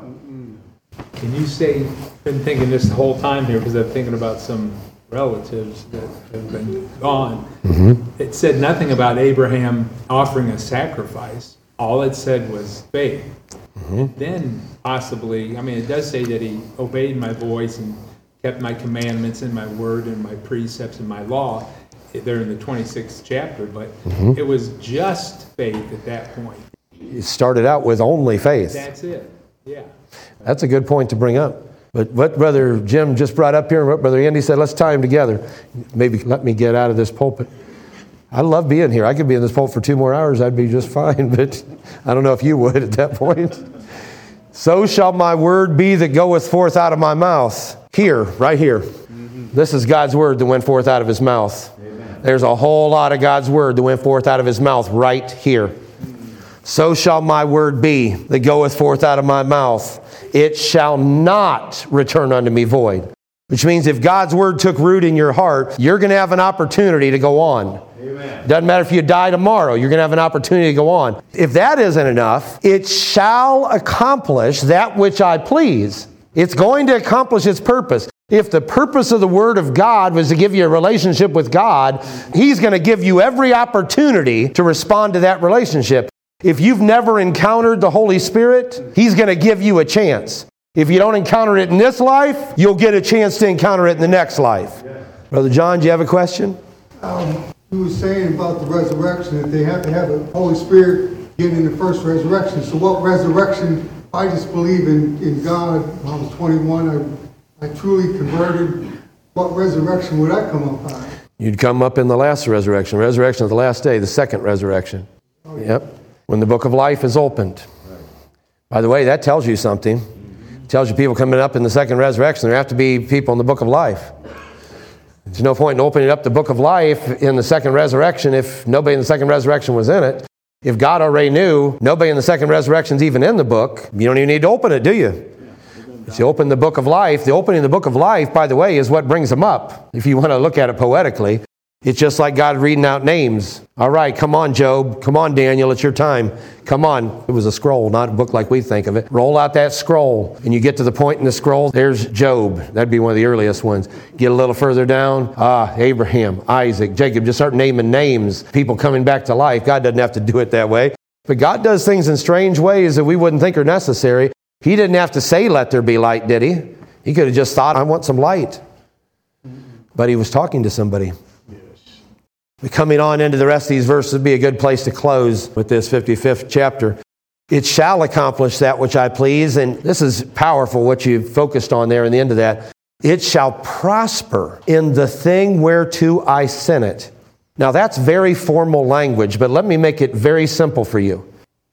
Can you say, been thinking this the whole time here, because I'm thinking about some relatives that have been gone. Mm-hmm. It said nothing about Abraham offering a sacrifice. All it said was faith. Mm-hmm. Then possibly, I mean, it does say that he obeyed my voice and kept my commandments and my word and my precepts and my law. They're in the 26th chapter, but mm-hmm. it was just faith at that point. It started out with only faith. That's it. Yeah. That's a good point to bring up. But what Brother Jim just brought up here, and what Brother Andy said, let's tie them together. Maybe let me get out of this pulpit. I love being here. I could be in this pulpit for two more hours. I'd be just *laughs* fine. But I don't know if you would at that point. So shall my word be that goeth forth out of my mouth. Here, right here. Mm-hmm. This is God's word that went forth out of his mouth. There's a whole lot of God's word that went forth out of his mouth right here. Mm-hmm. So shall my word be that goeth forth out of my mouth. It shall not return unto me void. Which means if God's word took root in your heart, you're going to have an opportunity to go on. Amen. Doesn't matter if you die tomorrow, you're going to have an opportunity to go on. If that isn't enough, it shall accomplish that which I please. It's going to accomplish its purpose. If the purpose of the Word of God was to give you a relationship with God, He's going to give you every opportunity to respond to that relationship. If you've never encountered the Holy Spirit, He's going to give you a chance. If you don't encounter it in this life, you'll get a chance to encounter it in the next life. Brother John, do you have a question? Um, he was saying about the resurrection, that they have to have the Holy Spirit get in the first resurrection. So what resurrection, I just believe in, in God. When I was 21, I, I truly converted. What resurrection would I come up on? You'd come up in the last resurrection, resurrection of the last day, the second resurrection. Yep. When the book of life is opened. By the way, that tells you something. It tells you people coming up in the second resurrection, there have to be people in the book of life. There's no point in opening up the book of life in the second resurrection if nobody in the second resurrection was in it. If God already knew nobody in the second resurrection is even in the book, you don't even need to open it, do you? If you open the book of life, the opening of the book of life, by the way, is what brings them up. If you want to look at it poetically, it's just like God reading out names. All right, come on, Job. Come on, Daniel. It's your time. Come on. It was a scroll, not a book like we think of it. Roll out that scroll, and you get to the point in the scroll. There's Job. That'd be one of the earliest ones. Get a little further down. Ah, Abraham, Isaac, Jacob. Just start naming names. People coming back to life. God doesn't have to do it that way. But God does things in strange ways that we wouldn't think are necessary. He didn't have to say, Let there be light, did he? He could have just thought, I want some light. But he was talking to somebody. Coming on into the rest of these verses would be a good place to close with this 55th chapter. It shall accomplish that which I please. And this is powerful what you focused on there in the end of that. It shall prosper in the thing whereto I sent it. Now that's very formal language, but let me make it very simple for you.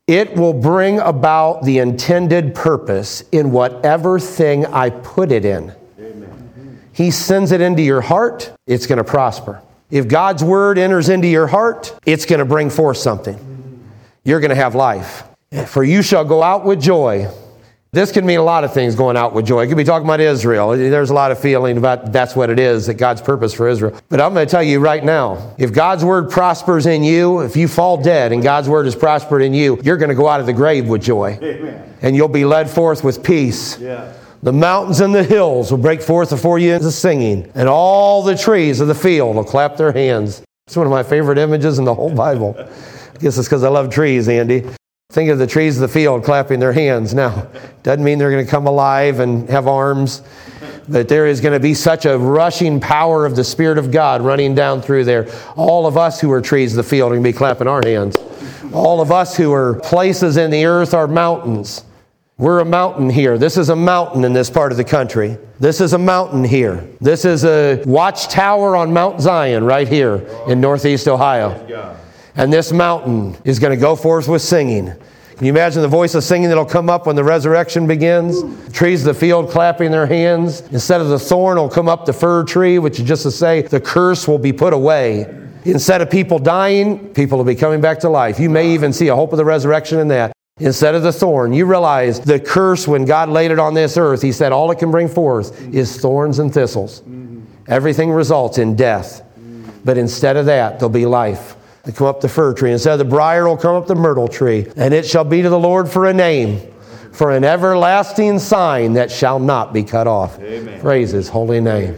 It will bring about the intended purpose in whatever thing I put it in. Amen. He sends it into your heart, it's going to prosper. If God's word enters into your heart, it's going to bring forth something. You're going to have life. For you shall go out with joy. This can mean a lot of things going out with joy. It could be talking about Israel. There's a lot of feeling about that's what it is, that God's purpose for Israel. But I'm going to tell you right now, if God's word prospers in you, if you fall dead and God's word has prospered in you, you're going to go out of the grave with joy. Amen. And you'll be led forth with peace. Yeah. The mountains and the hills will break forth before you into singing, and all the trees of the field will clap their hands. It's one of my favorite images in the whole Bible. I guess it's because I love trees, Andy. Think of the trees of the field clapping their hands. Now, doesn't mean they're going to come alive and have arms, but there is going to be such a rushing power of the Spirit of God running down through there. All of us who are trees of the field are going to be clapping our hands. All of us who are places in the earth are mountains. We're a mountain here. This is a mountain in this part of the country. This is a mountain here. This is a watchtower on Mount Zion right here in Northeast Ohio. And this mountain is going to go forth with singing. Can you imagine the voice of singing that'll come up when the resurrection begins? The trees of the field clapping their hands. Instead of the thorn, will come up the fir tree, which is just to say the curse will be put away. Instead of people dying, people will be coming back to life. You may even see a hope of the resurrection in that instead of the thorn. You realize the curse when God laid it on this earth, He said all it can bring forth is thorns and thistles. Everything results in death. But instead of that, there'll be life. They come up the fir tree. Instead of the briar will come up the myrtle tree. And it shall be to the Lord for a name, for an everlasting sign that shall not be cut off. Amen. Praise His holy name.